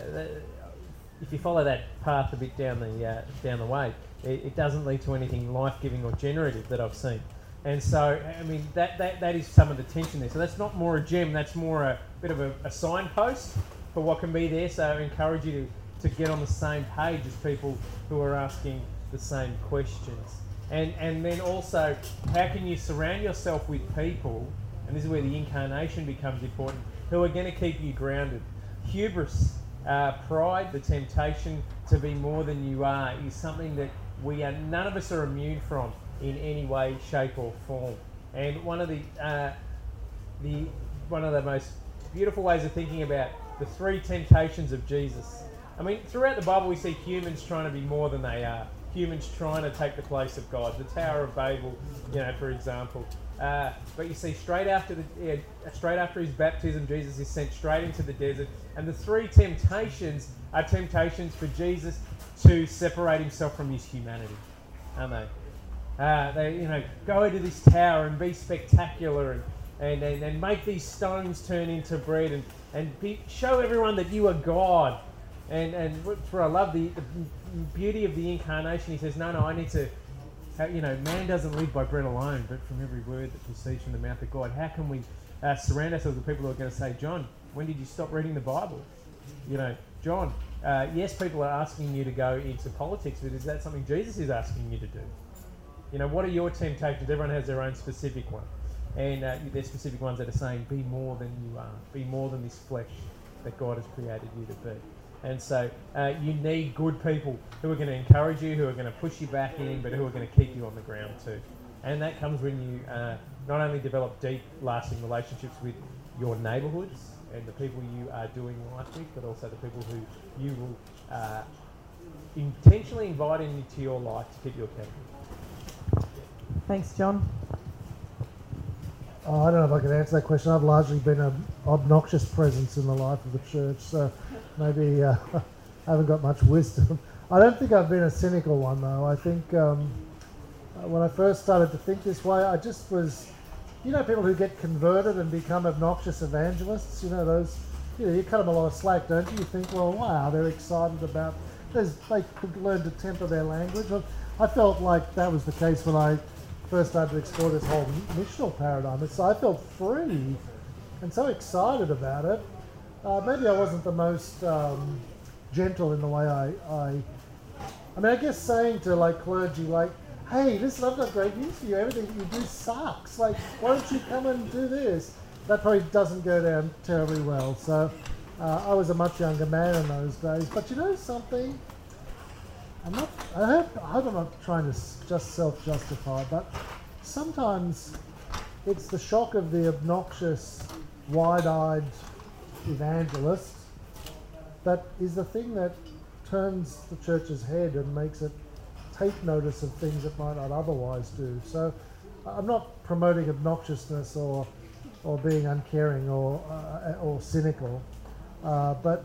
if you follow that path a bit down the uh, down the way, it, it, doesn't lead to anything life giving or generative that I've seen. And so, I mean, that, that, that is some of the tension there. So that's not more a gem, that's more a bit of a, a signpost for what can be there. So I encourage you to, to get on the same page as people who are asking the same questions. And, and then also, how can you surround yourself with people, and this is where the incarnation becomes important, who are going to keep you grounded. Hubris, uh, pride, the temptation to be more than you are, is something that we are, none of us are immune from in any way, shape, or form. And one of the, uh, the, one of the most beautiful ways of thinking about the three temptations of Jesus. I mean, throughout the Bible, we see humans trying to be more than they are humans trying to take the place of God. The Tower of Babel, you know, for example. Uh, but you see, straight after the yeah, straight after his baptism, Jesus is sent straight into the desert, and the three temptations are temptations for Jesus to separate himself from his humanity, aren't they? Uh, they, you know, go into this tower and be spectacular and, and, and, and make these stones turn into bread and, and be, show everyone that you are God. And, and for I love the, the beauty of the incarnation, he says, no, no, I need to, you know, man doesn't live by bread alone, but from every word that proceeds from the mouth of God. How can we uh, surround ourselves with people who are going to say, John, when did you stop reading the Bible? You know, John, uh, yes, people are asking you to go into politics, but is that something Jesus is asking you to do? You know, what are your temptations? Everyone has their own specific one. And uh, there's specific ones that are saying, be more than you are, be more than this flesh that God has created you to be. And so uh, you need good people who are going to encourage you, who are going to push you back in, but who are going to keep you on the ground too. And that comes when you uh, not only develop deep, lasting relationships with your neighbourhoods and the people you are doing life with, but also the people who you will uh, intentionally invite into your life to keep you accountable. Thanks, John. Oh, I don't know if I can answer that question. I've largely been an obnoxious presence in the life of the church, so maybe uh, I haven't got much wisdom. I don't think I've been a cynical one though. I think um, when I first started to think this way, I just was, you know, people who get converted and become obnoxious evangelists. You know, those, you know, you cut them a lot of slack, don't you? You think, well, wow, they're excited about. There's, they could learn to temper their language. I felt like that was the case when I first started to explore this whole missional paradigm. So I felt free and so excited about it uh, maybe I wasn't the most um, gentle in the way I, I. I mean, I guess saying to like clergy, like, "Hey, listen, I've got great news for you. Everything you do sucks. Like, why don't you come and do this?" That probably doesn't go down terribly well. So, uh, I was a much younger man in those days. But you know something? I'm not. I hope, I hope I'm not trying to just self-justify, but sometimes it's the shock of the obnoxious, wide-eyed evangelist that is the thing that turns the church's head and makes it take notice of things it might not otherwise do. So I'm not promoting obnoxiousness or or being uncaring or uh, or cynical, uh, but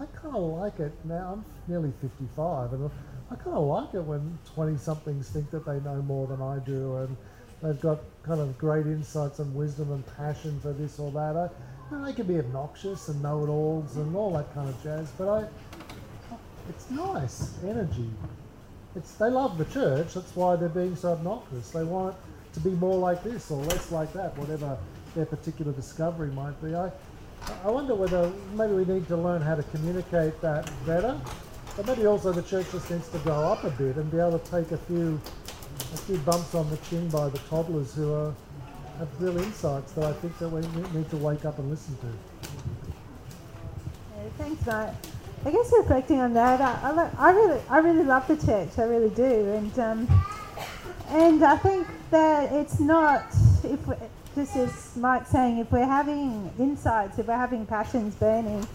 I kind of like it now. I'm nearly 55, and I kind of like it when 20 somethings think that they know more than I do, and they've got kind of great insights and wisdom and passion for this or that. I, and they can be obnoxious and know-it-alls and all that kind of jazz, but I, it's nice energy. It's they love the church. That's why they're being so obnoxious. They want it to be more like this or less like that, whatever their particular discovery might be. I, I wonder whether maybe we need to learn how to communicate that better. But maybe also the church just needs to grow up a bit and be able to take a few a few bumps on the chin by the toddlers who are have real insights that I think that we need to wake up and listen to. Yeah, thanks, Matt. I guess reflecting on that, I, I, I, really, I really love the church. I really do, and um, and I think that it's not if we, just as Mike saying, if we're having insights, if we're having passions burning,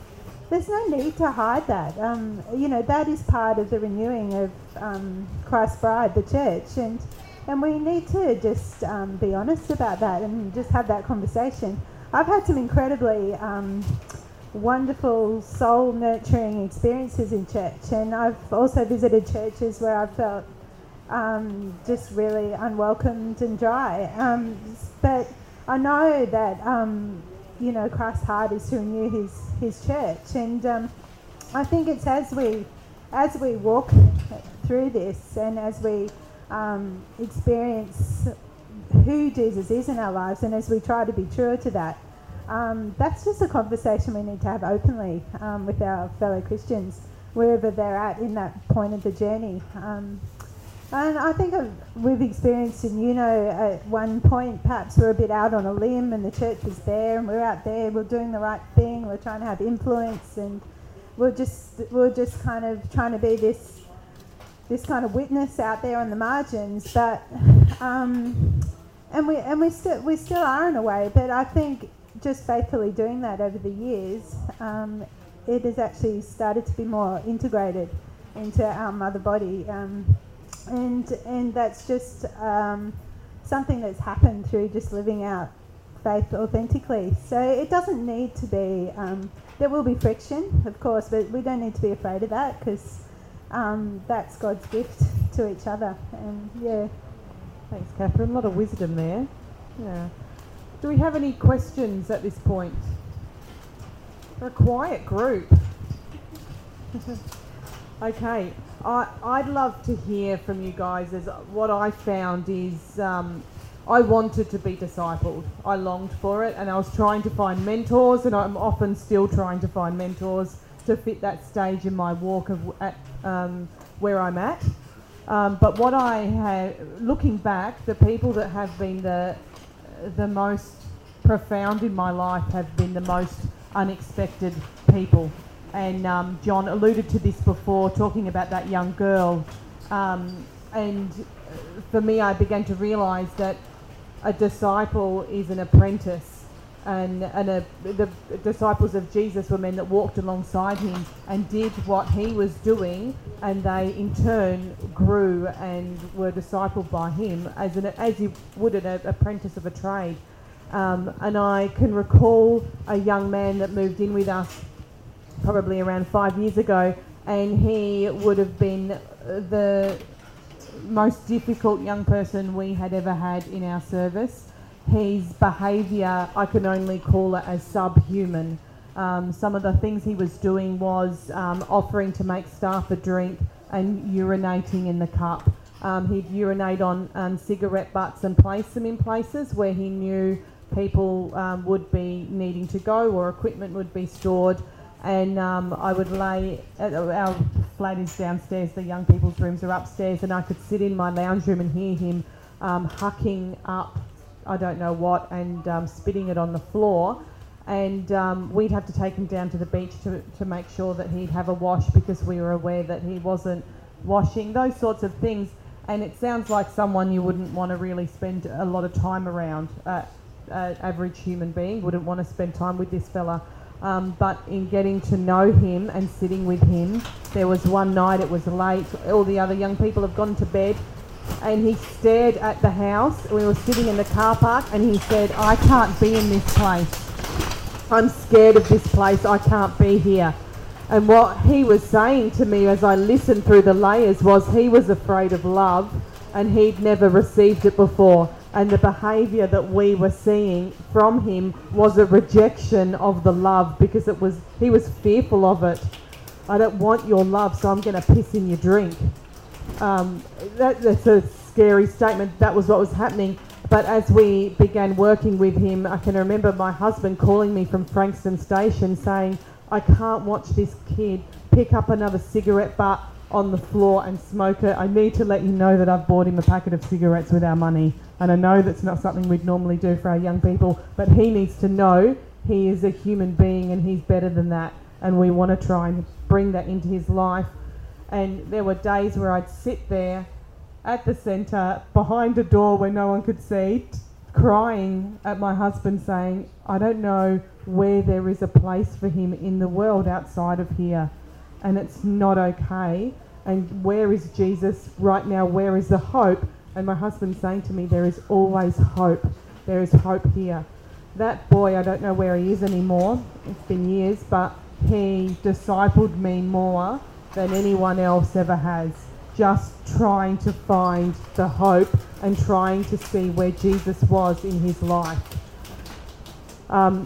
there's no need to hide that. Um, you know, that is part of the renewing of um, Christ's bride, the church, and and we need to just um, be honest about that and just have that conversation. I've had some incredibly um, wonderful soul nurturing experiences in church, and I've also visited churches where I felt um, just really unwelcomed and dry. Um, but I know that you know Christ's heart is to renew His His church, and um, I think it's as we as we walk through this and as we um, experience who Jesus is in our lives, and as we try to be true to that, um, that's just a conversation we need to have openly um, with our fellow Christians. wherever they're at in that point of the journey. And I think I've, we've experienced in, you know, at one point perhaps we're a bit out on a limb and the church was there and we're out there, we're doing the right thing, we're trying to have influence and we're just, we're just kind of trying to be this, this kind of witness out there on the margins. But, um, and we, and we still, we still are in a way, but I think just faithfully doing that over the years, um, it has actually started to be more integrated into our mother body. Um, and and that's just um, something that's happened through just living out faith authentically. So it doesn't need to be. Um, there will be friction, of course, but we don't need to be afraid of that because um, that's God's gift to each other. And yeah. Thanks, Catherine. A lot of wisdom there. Yeah. Do we have any questions at this point? We're a quiet group. okay. I, I'd love to hear from you guys. As what I found is um, I wanted to be discipled. I longed for it, and I was trying to find mentors, and I'm often still trying to find mentors to fit that stage in my walk of at, um, where I'm at. Um, but what I have, looking back, the people that have been the the most profound in my life have been the most unexpected people and um, John alluded to this before, talking about that young girl. Um, and for me, I began to realise that a disciple is an apprentice, and, and a, the disciples of Jesus were men that walked alongside him and did what he was doing, and they in turn grew and were discipled by him as, an, as you would an apprentice of a trade. Um, and I can recall a young man that moved in with us probably around five years ago, and he would have been the most difficult young person we had ever had in our service. His behaviour, I can only call it as subhuman. Um, some of the things he was doing was um, offering to make staff a drink and urinating in the cup. Um, he'd urinate on um, cigarette butts and place them in places where he knew people um, would be needing to go or equipment would be stored and um, I would lay. Our flat is downstairs. The young people's rooms are upstairs, and I could sit in my lounge room and hear him um, hucking up, I don't know what, and um, spitting it on the floor. And um, we'd have to take him down to the beach to, to make sure that he'd have a wash because we were aware that he wasn't washing. Those sorts of things. And it sounds like someone you wouldn't want to really spend a lot of time around. Uh, uh, average human being wouldn't want to spend time with this fella. Um, but in getting to know him and sitting with him, there was one night, it was late, all the other young people have gone to bed, and he stared at the house. We were sitting in the car park, and he said, I can't be in this place. I'm scared of this place, I can't be here. And what he was saying to me as I listened through the layers was he was afraid of love and he'd never received it before and the behavior that we were seeing from him was a rejection of the love because it was he was fearful of it. I don't want your love, so I'm going to piss in your drink. Um, that, that's a scary statement. That was what was happening. But as we began working with him, I can remember my husband calling me from Frankston Station saying, I can't watch this kid pick up another cigarette butt on the floor and smoke it. I need to let you know that I've bought him a packet of cigarettes with our money. And I know that's not something we'd normally do for our young people, but he needs to know he is a human being and he's better than that. And we want to try and bring that into his life. And there were days where I'd sit there at the centre behind a door where no one could see, crying at my husband saying, I don't know where there is a place for him in the world outside of here. And it's not okay. And where is Jesus right now? Where is the hope? And my husband's saying to me, There is always hope. There is hope here. That boy, I don't know where he is anymore. It's been years, but he discipled me more than anyone else ever has. Just trying to find the hope and trying to see where Jesus was in his life. Um,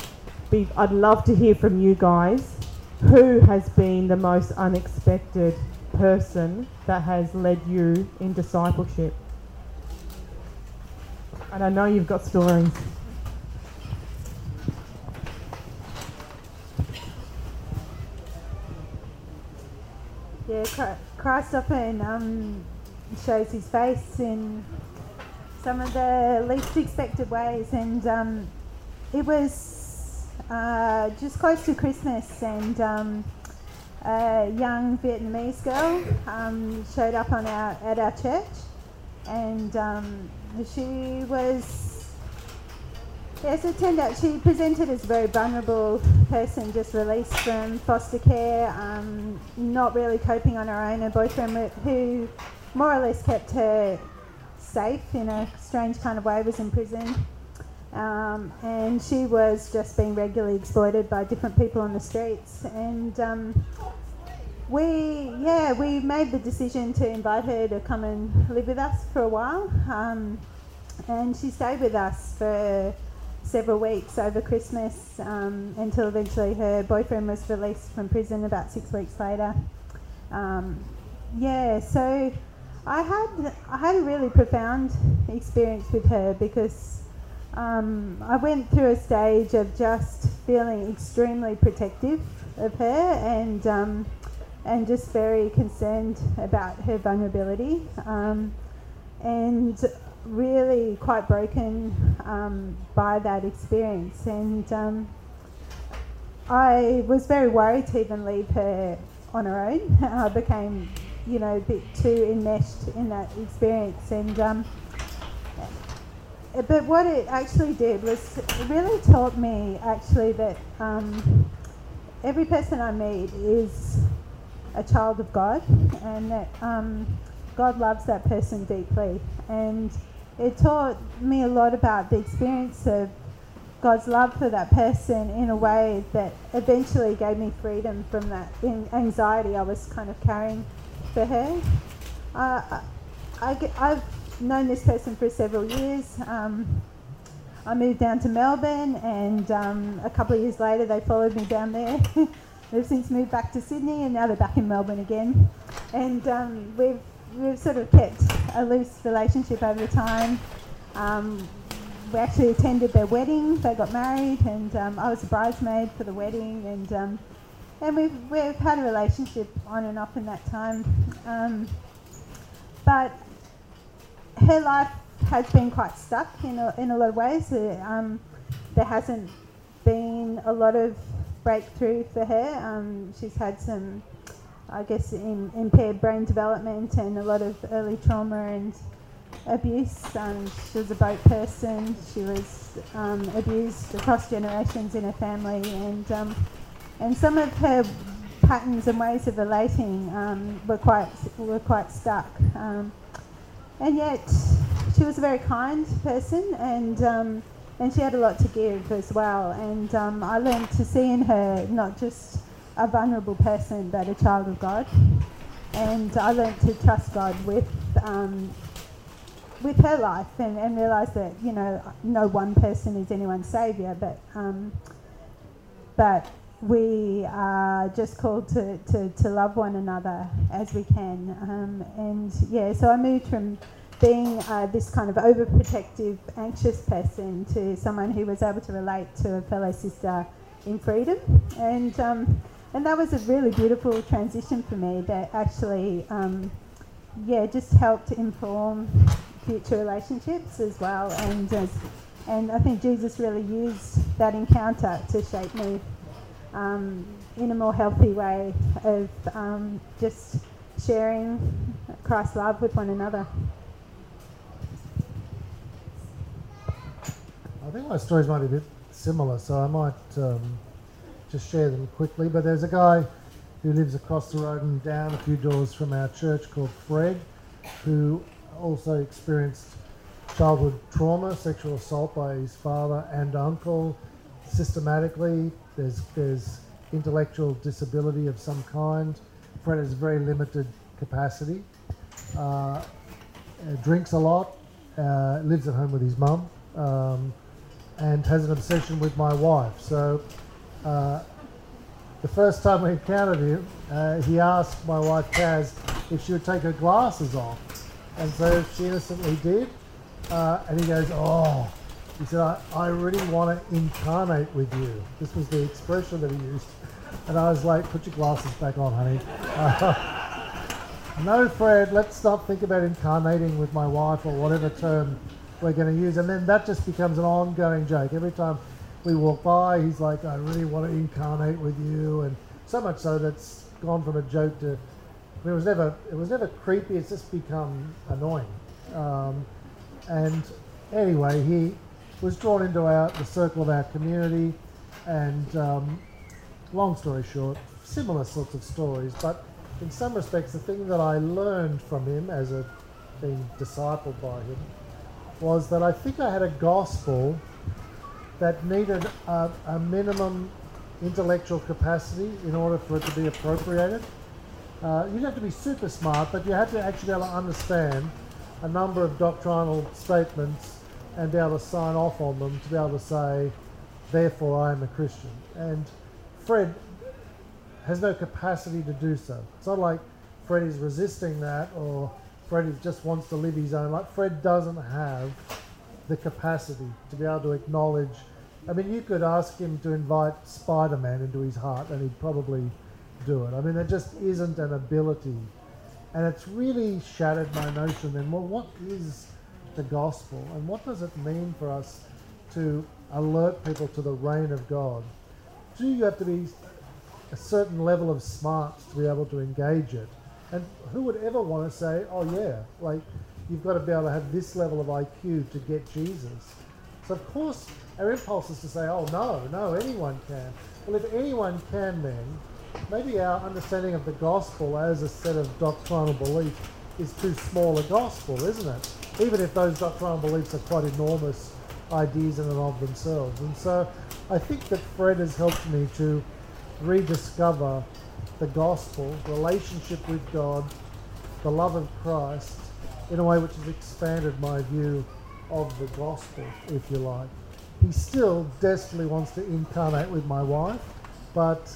be, I'd love to hear from you guys. Who has been the most unexpected person that has led you in discipleship? And I know you've got stories. yeah, Chri- Christ often um, shows his face in some of the least expected ways, and um, it was uh, just close to Christmas, and um, a young Vietnamese girl um, showed up on our at our church, and um, she was. Yes, it turned out she presented as a very vulnerable person, just released from foster care, um, not really coping on her own. Her boyfriend, who more or less kept her safe in a strange kind of way, was in prison. Um, and she was just being regularly exploited by different people on the streets. And um, we, yeah, we made the decision to invite her to come and live with us for a while. Um, and she stayed with us for several weeks over Christmas um, until eventually her boyfriend was released from prison about six weeks later. Um, yeah, so I had I had a really profound experience with her because um, I went through a stage of just feeling extremely protective of her and um, and just very concerned about her vulnerability um, and really quite broken um, by that experience and um, I was very worried to even leave her on her own. I became you know, a bit too enmeshed in that experience. And um, but what it actually did was it really taught me actually that um, every person I meet is a child of God, and that um, God loves that person deeply. And it taught me a lot about the experience of God's love for that person in a way that eventually gave me freedom from that anxiety I was kind of carrying for her. Uh, I, have known this person for several years. Um, I moved down to Melbourne, and um, a couple of years later, they followed me down there. They've since moved back to Sydney, and now they're back in Melbourne again. And um, we've we've sort of kept a loose relationship over time. Um, we actually attended their wedding. They got married, and um, I was a bridesmaid for the wedding, and um, and we've we've had a relationship on and off in that time. But her life has been quite stuck in a, in a lot of ways. Um, there hasn't been a lot of breakthrough for her. Um, she's had some, I guess, in, impaired brain development and a lot of early trauma and abuse. Um, she was a boat person. She was um, abused across generations in her family, and um, and some of her patterns and ways of relating um, were quite were quite stuck. Um, and yet, she was a very kind person, and um, and she had a lot to give as well. And um, I learned to see in her not just a vulnerable person, but a child of God. And I learned to trust God with um, with her life, and, and realise that you know no one person is anyone's saviour, but um, but we are just called to, to, to love one another as we can. Um, and yeah, so I moved from being uh, this kind of overprotective, anxious person to someone who was able to relate to a fellow sister in freedom. And, um, and that was a really beautiful transition for me that actually, um, yeah, just helped inform future relationships as well. And, as, and I think Jesus really used that encounter to shape me um, in a more healthy way of um, just sharing Christ's love with one another. I think my stories might be a bit similar, so I might um, just share them quickly. But there's a guy who lives across the road and down a few doors from our church called Fred, who also experienced childhood trauma, sexual assault by his father and uncle systematically there's, there's intellectual disability of some kind. Fred has very limited capacity. Uh, uh, drinks a lot, uh, lives at home with his mum, um, and has an obsession with my wife. So uh, the first time we encountered him, uh, he asked my wife Kaz if she would take her glasses off. And so she innocently did. Uh, and he goes, Oh, he said, I, I really want to incarnate with you. This was the expression that he used. And I was like, put your glasses back on, honey. Uh, no, Fred, let's not think about incarnating with my wife or whatever term we're going to use. And then that just becomes an ongoing joke. Every time we walk by, he's like, I really want to incarnate with you. And so much so that's gone from a joke to, I mean, it was never, it was never creepy. It's just become annoying. Um, and anyway, he was drawn into our, the circle of our community. And um, long story short, similar sorts of stories, but in some respects, the thing that I learned from him as a being discipled by him was that I think I had a gospel that needed a, a minimum intellectual capacity in order for it to be appropriated. Uh, you have to be super smart, but you had to actually be able to understand a number of doctrinal statements and be able to sign off on them to be able to say, therefore I am a Christian. And Fred has no capacity to do so. It's not like Fred is resisting that or Fred just wants to live his own life. Fred doesn't have the capacity to be able to acknowledge. I mean, you could ask him to invite Spider Man into his heart and he'd probably do it. I mean, there just isn't an ability. And it's really shattered my notion then, well, what is the gospel and what does it mean for us to alert people to the reign of God? Do you have to be a certain level of smarts to be able to engage it? And who would ever want to say, oh, yeah, like you've got to be able to have this level of IQ to get Jesus? So, of course, our impulse is to say, oh, no, no, anyone can. Well, if anyone can, then maybe our understanding of the gospel as a set of doctrinal beliefs is too small a gospel, isn't it? Even if those doctrinal beliefs are quite enormous ideas in and of themselves. And so I think that Fred has helped me to rediscover the gospel, relationship with God, the love of Christ, in a way which has expanded my view of the gospel, if you like. He still desperately wants to incarnate with my wife, but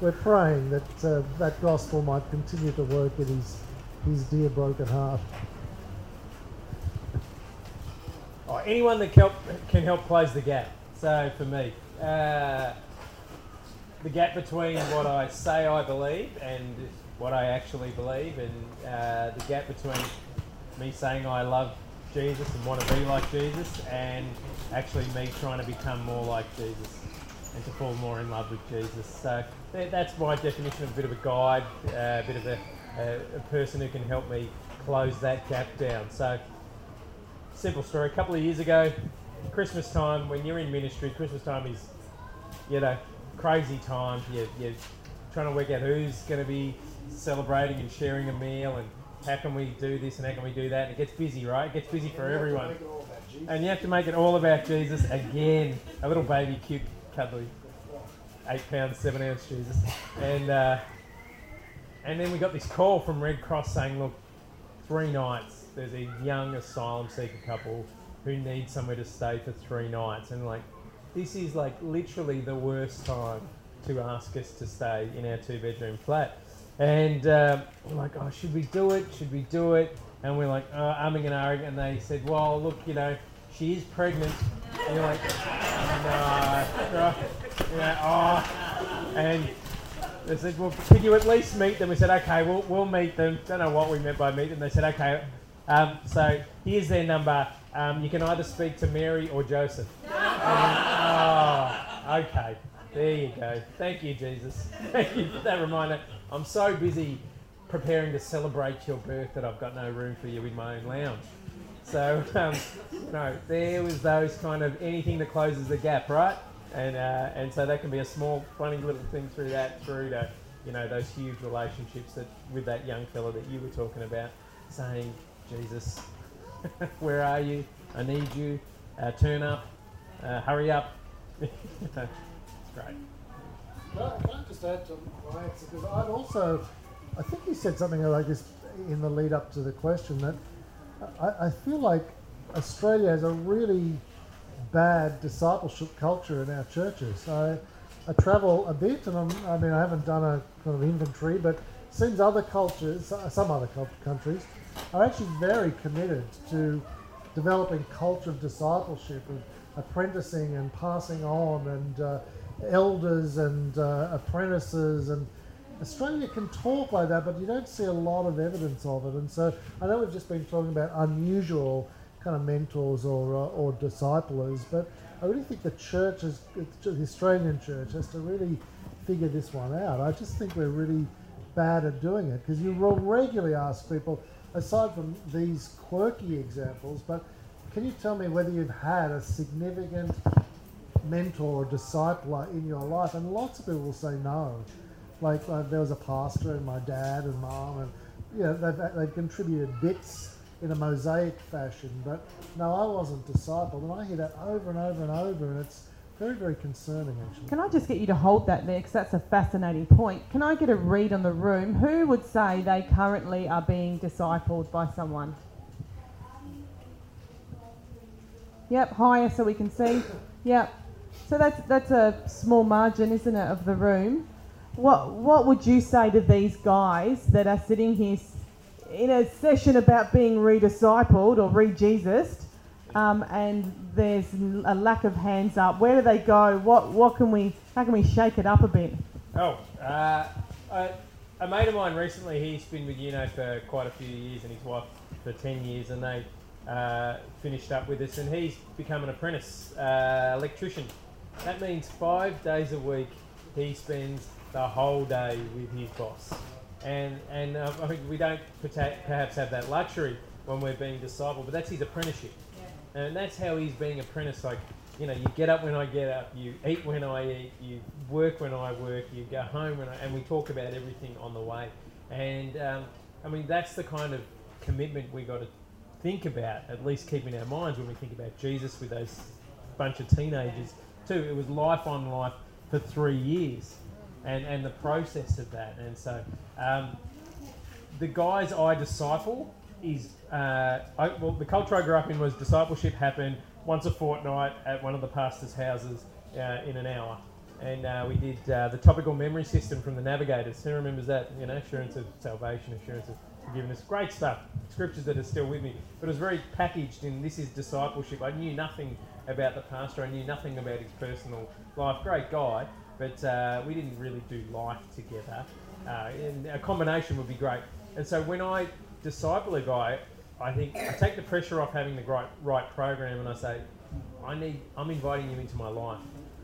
we're praying that uh, that gospel might continue to work in his, his dear broken heart. Oh, anyone that help, can help close the gap. So for me, uh, the gap between what I say I believe and what I actually believe, and uh, the gap between me saying I love Jesus and want to be like Jesus, and actually me trying to become more like Jesus and to fall more in love with Jesus. So that's my definition of a bit of a guide, uh, a bit of a, a, a person who can help me close that gap down. So, simple story. A couple of years ago, Christmas time, when you're in ministry, Christmas time is, you know, crazy time. You're, you're trying to work out who's going to be celebrating and sharing a meal and how can we do this and how can we do that. And it gets busy, right? It gets busy for everyone. And you have to make it all about Jesus again. A little baby, cute, cuddly, eight pounds, seven ounce Jesus. And uh, and then we got this call from Red Cross saying, look, three nights. There's a young asylum seeker couple who need somewhere to stay for three nights. And like, this is like literally the worst time to ask us to stay in our two bedroom flat. And uh, we're like, oh, should we do it? Should we do it? And we're like, oh, umming and ahhing. And they said, well, look, you know, she is pregnant. And you're like, no, yeah, oh. And they said, well, can you at least meet them? We said, okay, we'll, we'll meet them. Don't know what we meant by meet them. They said, okay. Um, so here's their number. Um, you can either speak to Mary or Joseph. oh, okay. There you go. Thank you, Jesus. Thank you for that reminder. I'm so busy preparing to celebrate your birth that I've got no room for you in my own lounge. So, um, no, there was those kind of anything that closes the gap, right? And uh, and so that can be a small, funny little thing through that, through to you know those huge relationships that with that young fella that you were talking about, saying, Jesus, where are you? I need you. Uh, turn up. Uh, hurry up. it's great. I, can I just add to my answer? Because I've also, I think you said something like this in the lead up to the question that I, I feel like Australia has a really bad discipleship culture in our churches. I, I travel a bit, and I'm, i mean, I haven't done a kind of inventory, but seems other cultures, uh, some other countries, are actually very committed to developing culture of discipleship, of apprenticing and passing on, and uh, elders and uh, apprentices, and Australia can talk like that, but you don't see a lot of evidence of it. And so I know we've just been talking about unusual kind of mentors or, uh, or disciplers, but I really think the church, is, the Australian church, has to really figure this one out. I just think we're really bad at doing it because you will regularly ask people, aside from these quirky examples, but can you tell me whether you've had a significant mentor or discipler in your life? And lots of people will say no. Like uh, there was a pastor and my dad and mom, and you know, they've, they've contributed bits in a mosaic fashion. But no, I wasn't discipled, and I hear that over and over and over, and it's very, very concerning, actually. Can I just get you to hold that there because that's a fascinating point. Can I get a read on the room? Who would say they currently are being discipled by someone? Yep, higher so we can see. Yep. So that's that's a small margin, isn't it, of the room? What what would you say to these guys that are sitting here in a session about being rediscipled or re-Jesused, um, and there's a lack of hands up? Where do they go? What what can we? How can we shake it up a bit? Oh, uh, a, mate of mine recently. He's been with UNOH for quite a few years, and his wife for ten years, and they uh, finished up with us, and he's become an apprentice uh, electrician. That means five days a week he spends the whole day with his boss, and and uh, I think we don't perhaps have that luxury when we're being discipled, but that's his apprenticeship, yeah. and that's how he's being apprenticed. Like you know, you get up when I get up, you eat when I eat, you work when I work, you go home when I, and we talk about everything on the way, and um, I mean that's the kind of commitment we got to think about, at least keep in our minds when we think about Jesus with those bunch of teenagers too. It was life on life for three years, and and the process of that. And so, um, the guys I disciple is uh, I, well, the culture I grew up in was discipleship happened once a fortnight at one of the pastors' houses uh, in an hour. And uh, we did uh, the topical memory system from the Navigators. Who remembers that? You know, assurance of salvation, assurance of forgiveness. Great stuff. Scriptures that are still with me. But it was very packaged in this is discipleship. I knew nothing about the pastor. I knew nothing about his personal life. Great guy, but uh, we didn't really do life together. Uh, and a combination would be great. And so when I disciple a guy, I think I take the pressure off having the right right program, and I say, I need. I'm inviting you into my life.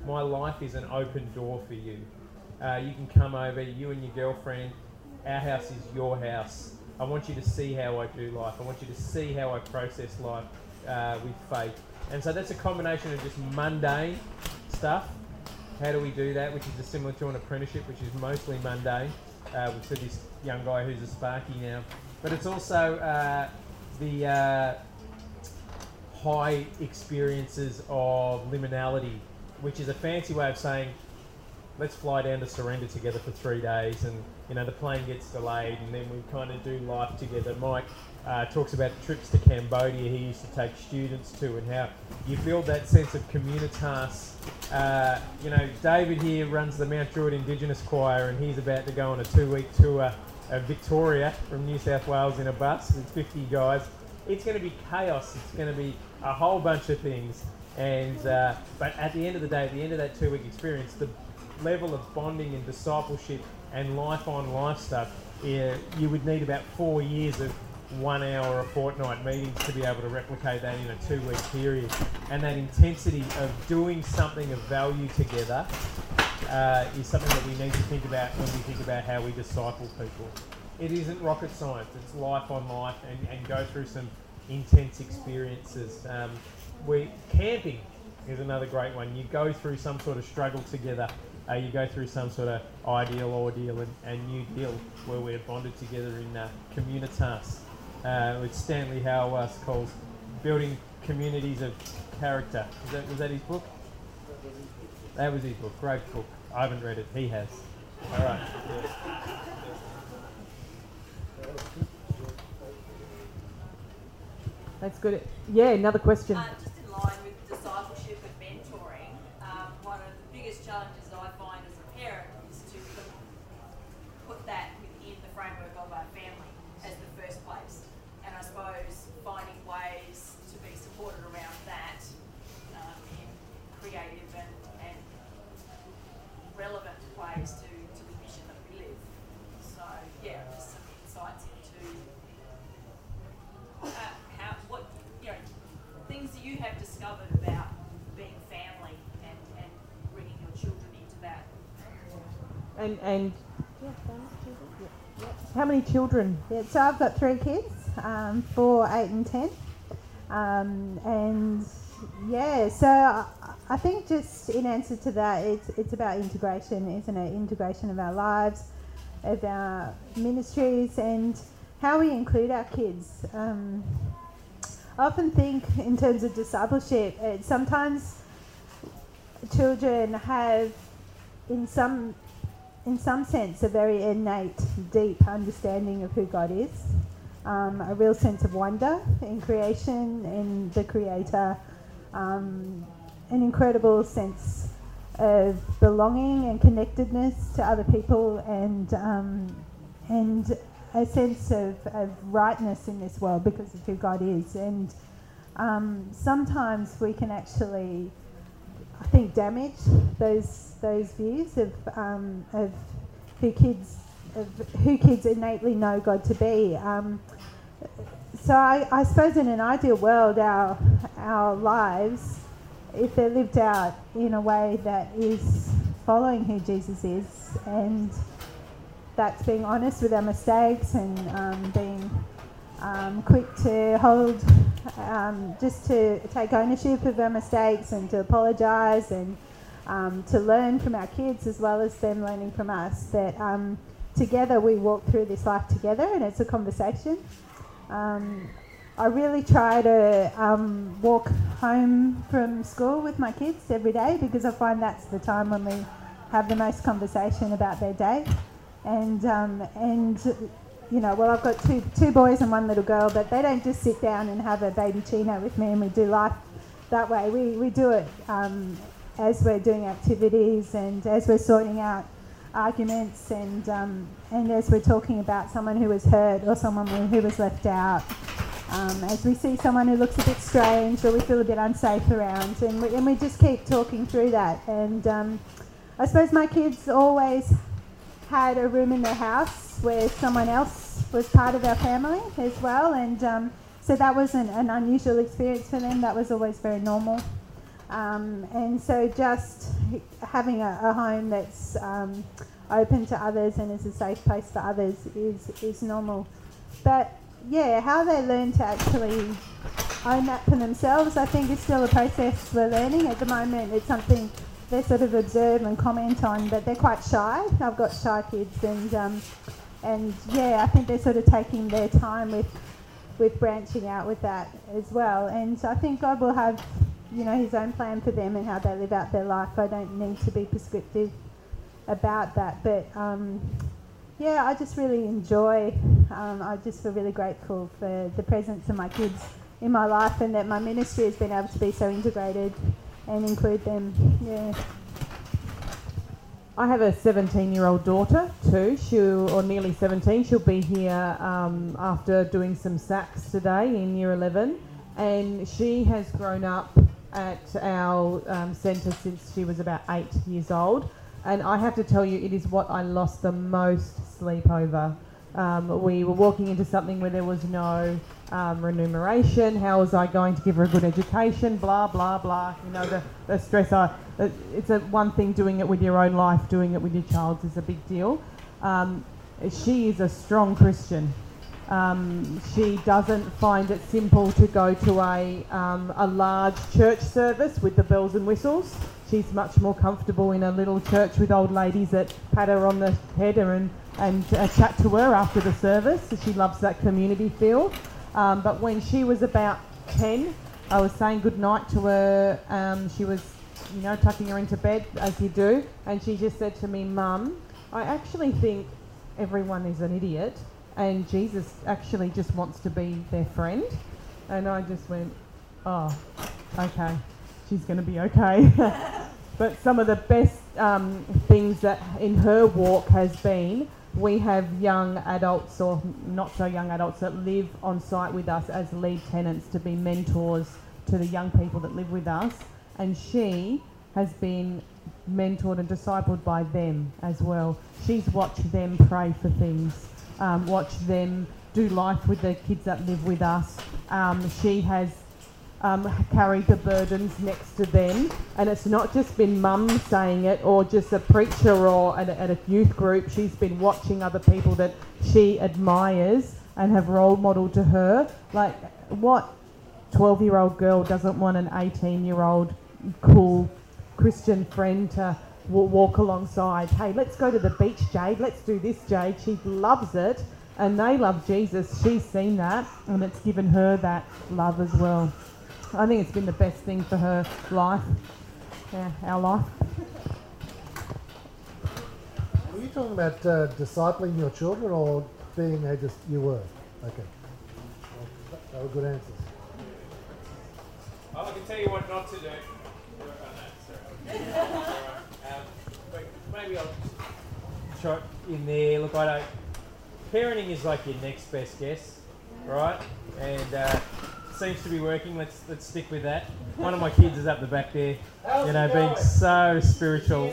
My life is an open door for you. Uh, you can come over, you and your girlfriend. Our house is your house. I want you to see how I do life. I want you to see how I process life uh, with faith. And so that's a combination of just mundane stuff. How do we do that? Which is similar to an apprenticeship, which is mostly mundane. Uh, said this young guy who's a Sparky now. But it's also uh, the uh, high experiences of liminality, which is a fancy way of saying let's fly down to Surrender together for three days, and you know the plane gets delayed, and then we kind of do life together. Mike uh, talks about trips to Cambodia he used to take students to, and how you build that sense of communitas. Uh, you know, David here runs the Mount Druitt Indigenous Choir, and he's about to go on a two-week tour of Victoria from New South Wales in a bus with 50 guys. It's going to be chaos. It's going to be a whole bunch of things. And uh, but at the end of the day, at the end of that two-week experience, the level of bonding and discipleship and life on life stuff, yeah, you would need about four years of one hour a fortnight meetings to be able to replicate that in a two week period. And that intensity of doing something of value together uh, is something that we need to think about when we think about how we disciple people. It isn't rocket science, it's life on life and, and go through some intense experiences. Um, we Camping is another great one. You go through some sort of struggle together uh, you go through some sort of ideal ordeal and, and new deal where we're bonded together in uh, communitas. Uh, with Stanley Hauerwas calls building communities of character. That, was that his book? That was his book. Great book. I haven't read it. He has. All right. That's good. Yeah, another question. Uh, just in line with discipleship And and how many children? Yeah, so I've got three kids, um, four, eight, and ten. Um, and yeah, so I, I think just in answer to that, it's it's about integration, isn't it? Integration of our lives, of our ministries, and how we include our kids. Um, I often think in terms of discipleship, sometimes children have, in some in some sense, a very innate, deep understanding of who God is, um, a real sense of wonder in creation, in the Creator, um, an incredible sense of belonging and connectedness to other people, and um, and a sense of, of rightness in this world because of who God is. And um, sometimes we can actually I think damage those those views of um, of who kids of who kids innately know God to be. Um, so I, I, suppose in an ideal world, our our lives, if they're lived out in a way that is following who Jesus is, and that's being honest with our mistakes and um, being um, quick to hold, um, just to take ownership of our mistakes and to apologise and um, to learn from our kids as well as them learning from us. That um, together we walk through this life together and it's a conversation. Um, I really try to um, walk home from school with my kids every day because I find that's the time when we have the most conversation about their day. And, and you know, well, I've got two, two boys and one little girl, but they don't just sit down and have a baby chino with me and we do life that way. We, we do it um, as we're doing activities and as we're sorting out arguments and, um, and as we're talking about someone who was hurt or someone who was left out. Um, as we see someone who looks a bit strange or we feel a bit unsafe around, and we, and we just keep talking through that. And um, I suppose my kids always had a room in their house where someone else was part of our family as well, and um, so that wasn't an unusual experience for them. That was always very normal. Um, and so just having a, a home that's um, open to others and is a safe place for others is, is normal. But yeah, how they learn to actually own that for themselves, I think is still a process we're learning. At the moment, it's something they sort of observe and comment on, but they're quite shy. I've got shy kids, and um, and yeah, I think they're sort of taking their time with with branching out with that as well. And I think God will have, you know, His own plan for them and how they live out their life. I don't need to be prescriptive about that, but um, yeah, I just really enjoy. Um, I just feel really grateful for the presence of my kids in my life and that my ministry has been able to be so integrated and include them. Yeah. I have a 17 year old daughter too, she or nearly 17. She'll be here um, after doing some SACs today in year 11. And she has grown up at our um, centre since she was about eight years old. And I have to tell you, it is what I lost the most sleep over. Um, we were walking into something where there was no um, remuneration. How was I going to give her a good education? Blah blah blah. You know the, the stress. I, it's a one thing doing it with your own life. Doing it with your child's is a big deal. Um, she is a strong Christian. Um, she doesn't find it simple to go to a, um, a large church service with the bells and whistles. She's much more comfortable in a little church with old ladies that pat her on the head and, and uh, chat to her after the service. She loves that community feel. Um, but when she was about 10, I was saying good night to her. Um, she was, you know, tucking her into bed as you do. And she just said to me, Mum, I actually think everyone is an idiot and Jesus actually just wants to be their friend. And I just went, oh, okay, she's going to be okay. but some of the best um, things that in her walk has been we have young adults or not so young adults that live on site with us as lead tenants to be mentors to the young people that live with us. And she has been mentored and discipled by them as well. She's watched them pray for things, um, watched them do life with the kids that live with us. Um, she has um, carry the burdens next to them. And it's not just been mum saying it or just a preacher or at a, at a youth group. She's been watching other people that she admires and have role modelled to her. Like, what 12 year old girl doesn't want an 18 year old cool Christian friend to wa- walk alongside? Hey, let's go to the beach, Jade. Let's do this, Jade. She loves it. And they love Jesus. She's seen that, and it's given her that love as well. I think it's been the best thing for her life, yeah, our life. Were you talking about uh, discipling your children or being a just you were? Okay. Well, that were good answers. Oh, I can tell you what not to do. Work on that, sorry. Um, maybe I'll just try in there. Look, I don't. Parenting is like your next best guess, right? And uh, seems to be working. Let's let's stick with that. One of my kids is up the back there, you know, being so spiritual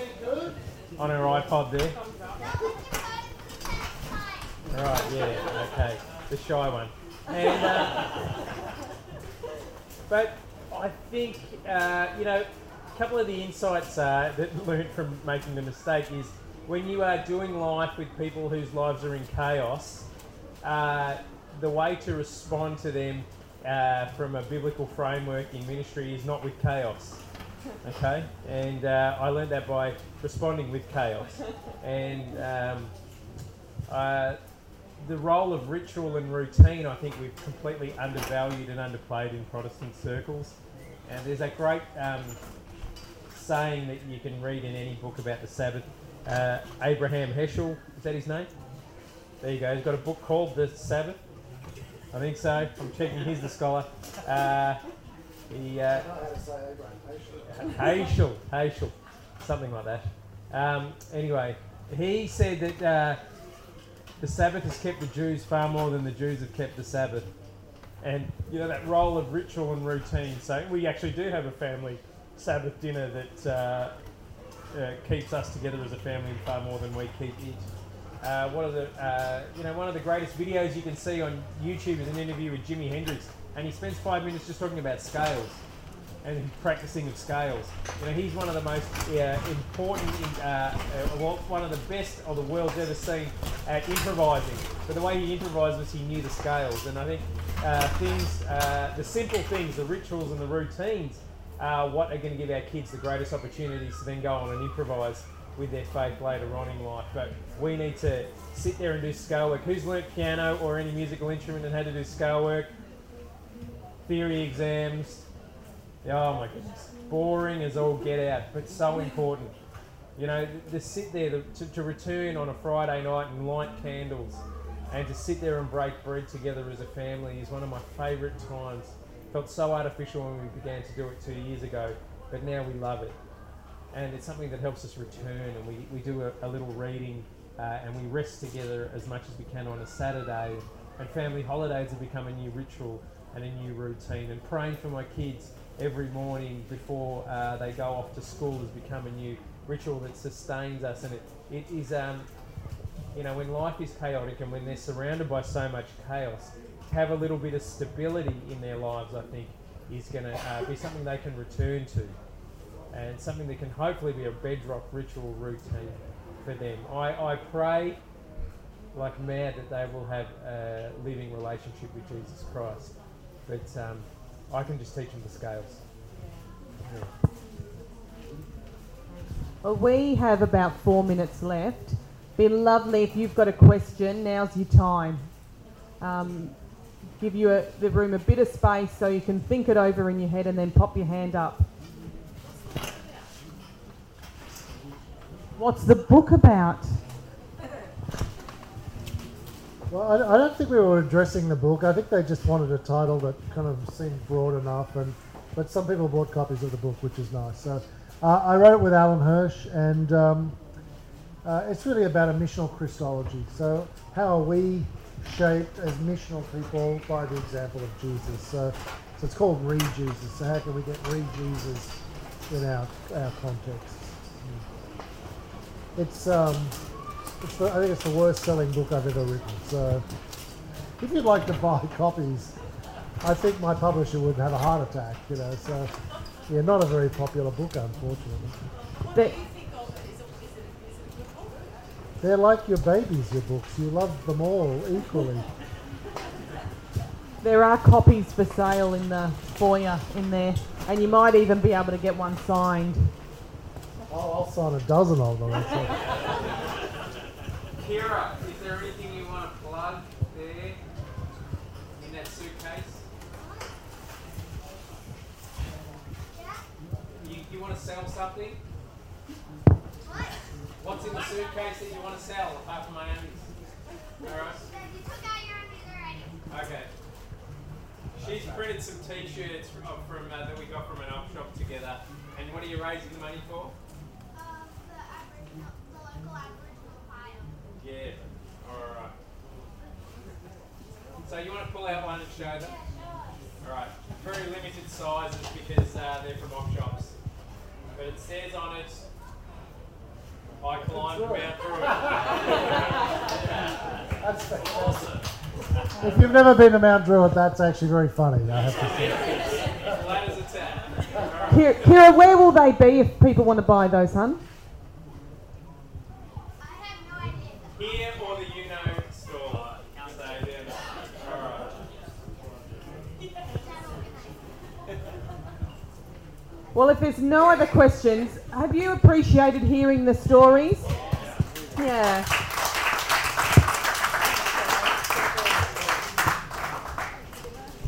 on her iPod there. Right, yeah, okay, the shy one. And uh, but I think uh, you know a couple of the insights uh, that learned from making the mistake is when you are doing life with people whose lives are in chaos, uh, the way to respond to them uh, from a biblical framework in ministry is not with chaos. Okay, and uh, I learned that by responding with chaos, and um, uh, the role of ritual and routine, I think we've completely undervalued and underplayed in Protestant circles. And there's a great um, saying that you can read in any book about the Sabbath. Uh, Abraham Heschel, is that his name? There you go. He's got a book called The Sabbath. I think so. I'm checking. He's the scholar. Uh, he, uh, Heschel, something like that. Um, anyway, he said that uh, the Sabbath has kept the Jews far more than the Jews have kept the Sabbath. And, you know, that role of ritual and routine. So we actually do have a family Sabbath dinner that uh, uh, keeps us together as a family far more than we keep it. Uh, one of the, uh, you know, one of the greatest videos you can see on YouTube is an interview with Jimi Hendrix, and he spends five minutes just talking about scales and practicing of scales. You know, he's one of the most uh, important, uh, uh, one of the best of the world's ever seen at improvising. But the way he improvised was he knew the scales, and I think uh, things, the simple things, the rituals and the routines, are what are going to give our kids the greatest opportunities to then go on and improvise with their faith later on in life. But we need to sit there and do scale work. Who's learnt piano or any musical instrument and had to do scale work? Theory exams, Oh my goodness. Boring as all get out, but so important. You know, to sit there, to, to return on a Friday night and light candles and to sit there and break bread together as a family is one of my favourite times. Felt so artificial when we began to do it two years ago, but now we love it. And it's something that helps us return, and we, we do a, a little reading uh, and we rest together as much as we can on a Saturday. And family holidays have become a new ritual and a new routine. And praying for my kids every morning before uh, they go off to school has become a new ritual that sustains us. And it, it is, um, you know, when life is chaotic and when they're surrounded by so much chaos, to have a little bit of stability in their lives, I think, is going to uh, be something they can return to. And something that can hopefully be a bedrock ritual routine for them. I, I pray like mad that they will have a living relationship with Jesus Christ. But um, I can just teach them the scales. Yeah. Well, we have about four minutes left. Be lovely if you've got a question. Now's your time. Um, give you a, the room a bit of space so you can think it over in your head and then pop your hand up. What's the book about? Well, I, I don't think we were addressing the book. I think they just wanted a title that kind of seemed broad enough, and but some people bought copies of the book, which is nice. So uh, I wrote it with Alan Hirsch, and um, uh, it's really about a missional Christology. So how are we shaped as missional people by the example of Jesus? So, so it's called Re Jesus. So how can we get Re Jesus in our our context? It's um, it's the, I think it's the worst selling book I've ever written. So if you'd like to buy copies, I think my publisher would have a heart attack, you know. So, yeah, not a very popular book, unfortunately. What They- do you think of it? Is it, is it, is it a good book? They're like your babies, your books. You love them all equally. There are copies for sale in the foyer in there, and you might even be able to get one signed. I'll, sign a dozen of them. Kira, is there anything you want to plug there in that suitcase? You, you want to sell something? What? What's in the suitcase that you want to sell apart from undies? Alright. Okay. She's printed some t-shirts from, from uh, that we got from an op shop together. And what are you raising the money for? Yeah. Alright. So you want to pull out one and show them? Alright. Very limited sizes because uh, they're from op shops. But it says on it, I climbed Mount Druitt. That's fantastic. If you've never been to Mount Druitt, that's actually very funny. I have to say. Flat a tat. Alright. Kira, Kira, where will they be if people want to buy those, hun? Well, if there's no other questions, have you appreciated hearing the stories? Yeah.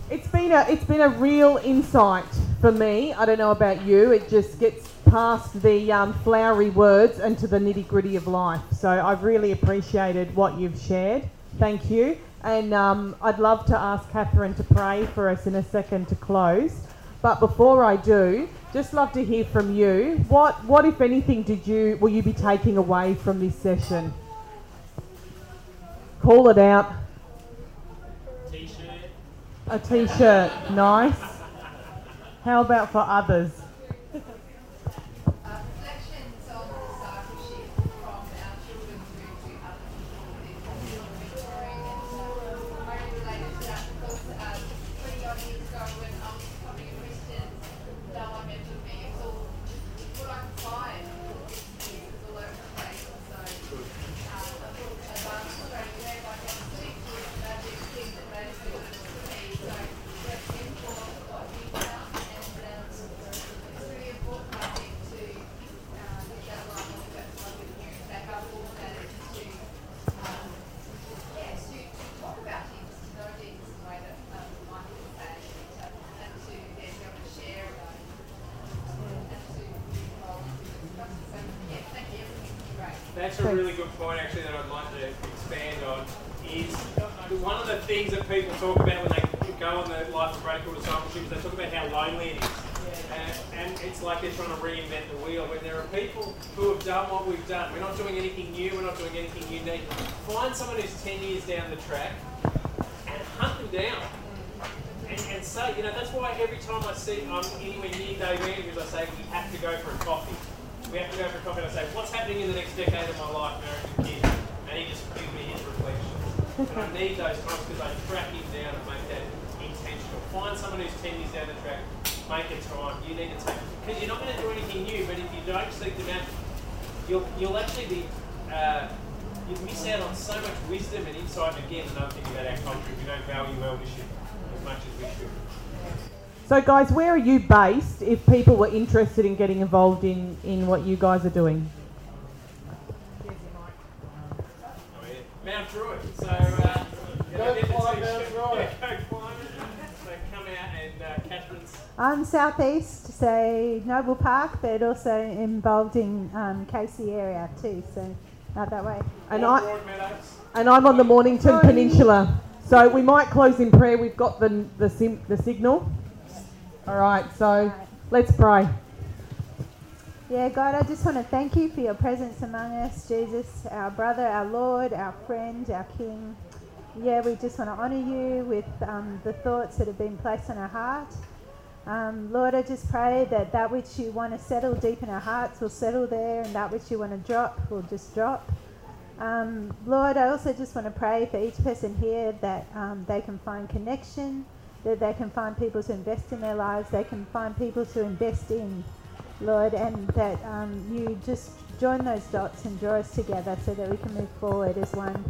It's been a it's been a real insight for me. I don't know about you. It just gets past the um, flowery words and to the nitty gritty of life. So I've really appreciated what you've shared. Thank you. And um, I'd love to ask Catherine to pray for us in a second to close. But before I do, just love to hear from you. What what if anything did you will you be taking away from this session? Call it out. T-shirt. A t-shirt, nice. How about for others? Uh, reflections on discipleship from our children through to other people in Victoria and uh, I related to that because uh, 20 odd years ago when I was becoming a Christian, no one mentored me. It's all what I could find. It's, it's all over the place. And so uh, I thought advanced straight away like I was doing was the magic thing that made it good for me. So that's in for what we found and um, it's really important, I think, to uh, get that line of that line with parents back up all that is to, um, yeah, to, to talk about things, to know things in a way that um, Michael was saying, and to, and to then be able to share about it, and to be involved in the discussion. So, yeah, thank you, everything's been great. That's a really good point, actually, that I'd like to expand on. Is uh, one of the things that people talk about when they go on the life of radical discipleship is they talk about how lonely it is. And, and it's like they're trying to reinvent the wheel when there are people who have done what we've done. We're not doing anything new, we're not doing anything unique. Find someone who's 10 years down the track and hunt them down. And, and say, you know, that's why every time I see I'm anywhere near Dave Andrews, I say we have to go for a coffee. We have to go for a coffee. And I say, what's happening in the next decade of my life, American kid? And he just gives me his reflections. And I need those times because I track him down and make that intentional. Find someone who's 10 years down the track, make a time. You need to take, because you're not going to do anything new, but if you don't seek them out, you'll, you'll actually be, uh, you miss out on so much wisdom and insight. And again, another thing about our culture, we don't value eldership as much as we should. So, guys, where are you based if people were interested in getting involved in, in what you guys are doing? Oh. Mount Druitt. So, uh, Go get climb. Mount Druitt. Yeah, go climb it. So come out and uh, Catherine's. I'm southeast, so Noble Park, but also involved in um, Casey area too, so out that way. And All I, and I'm on the Mornington Peninsula. So we might close in prayer. We've got the the, sim, the signal. All right. So let's pray. Yeah, God, I just want to thank you for your presence among us, Jesus, our brother, our Lord, our friend, our King. Yeah, we just want to honour you with um, the thoughts that have been placed on our heart. Um, Lord, I just pray that that which you want to settle deep in our hearts will settle there, and that which you want to drop will just drop. Um, Lord, I also just want to pray for each person here that um, they can find connection, that they can find people to invest in their lives, they can find people to invest in, Lord, and that um, you just join those dots and draw us together so that we can move forward as one.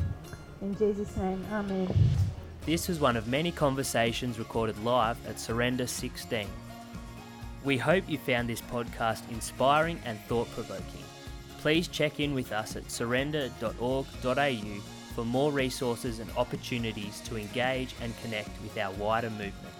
In Jesus' name, Amen. This was one of many conversations recorded live at Surrender 16. We hope you found this podcast inspiring and thought provoking. Please check in with us at surrender.org.au for more resources and opportunities to engage and connect with our wider movement.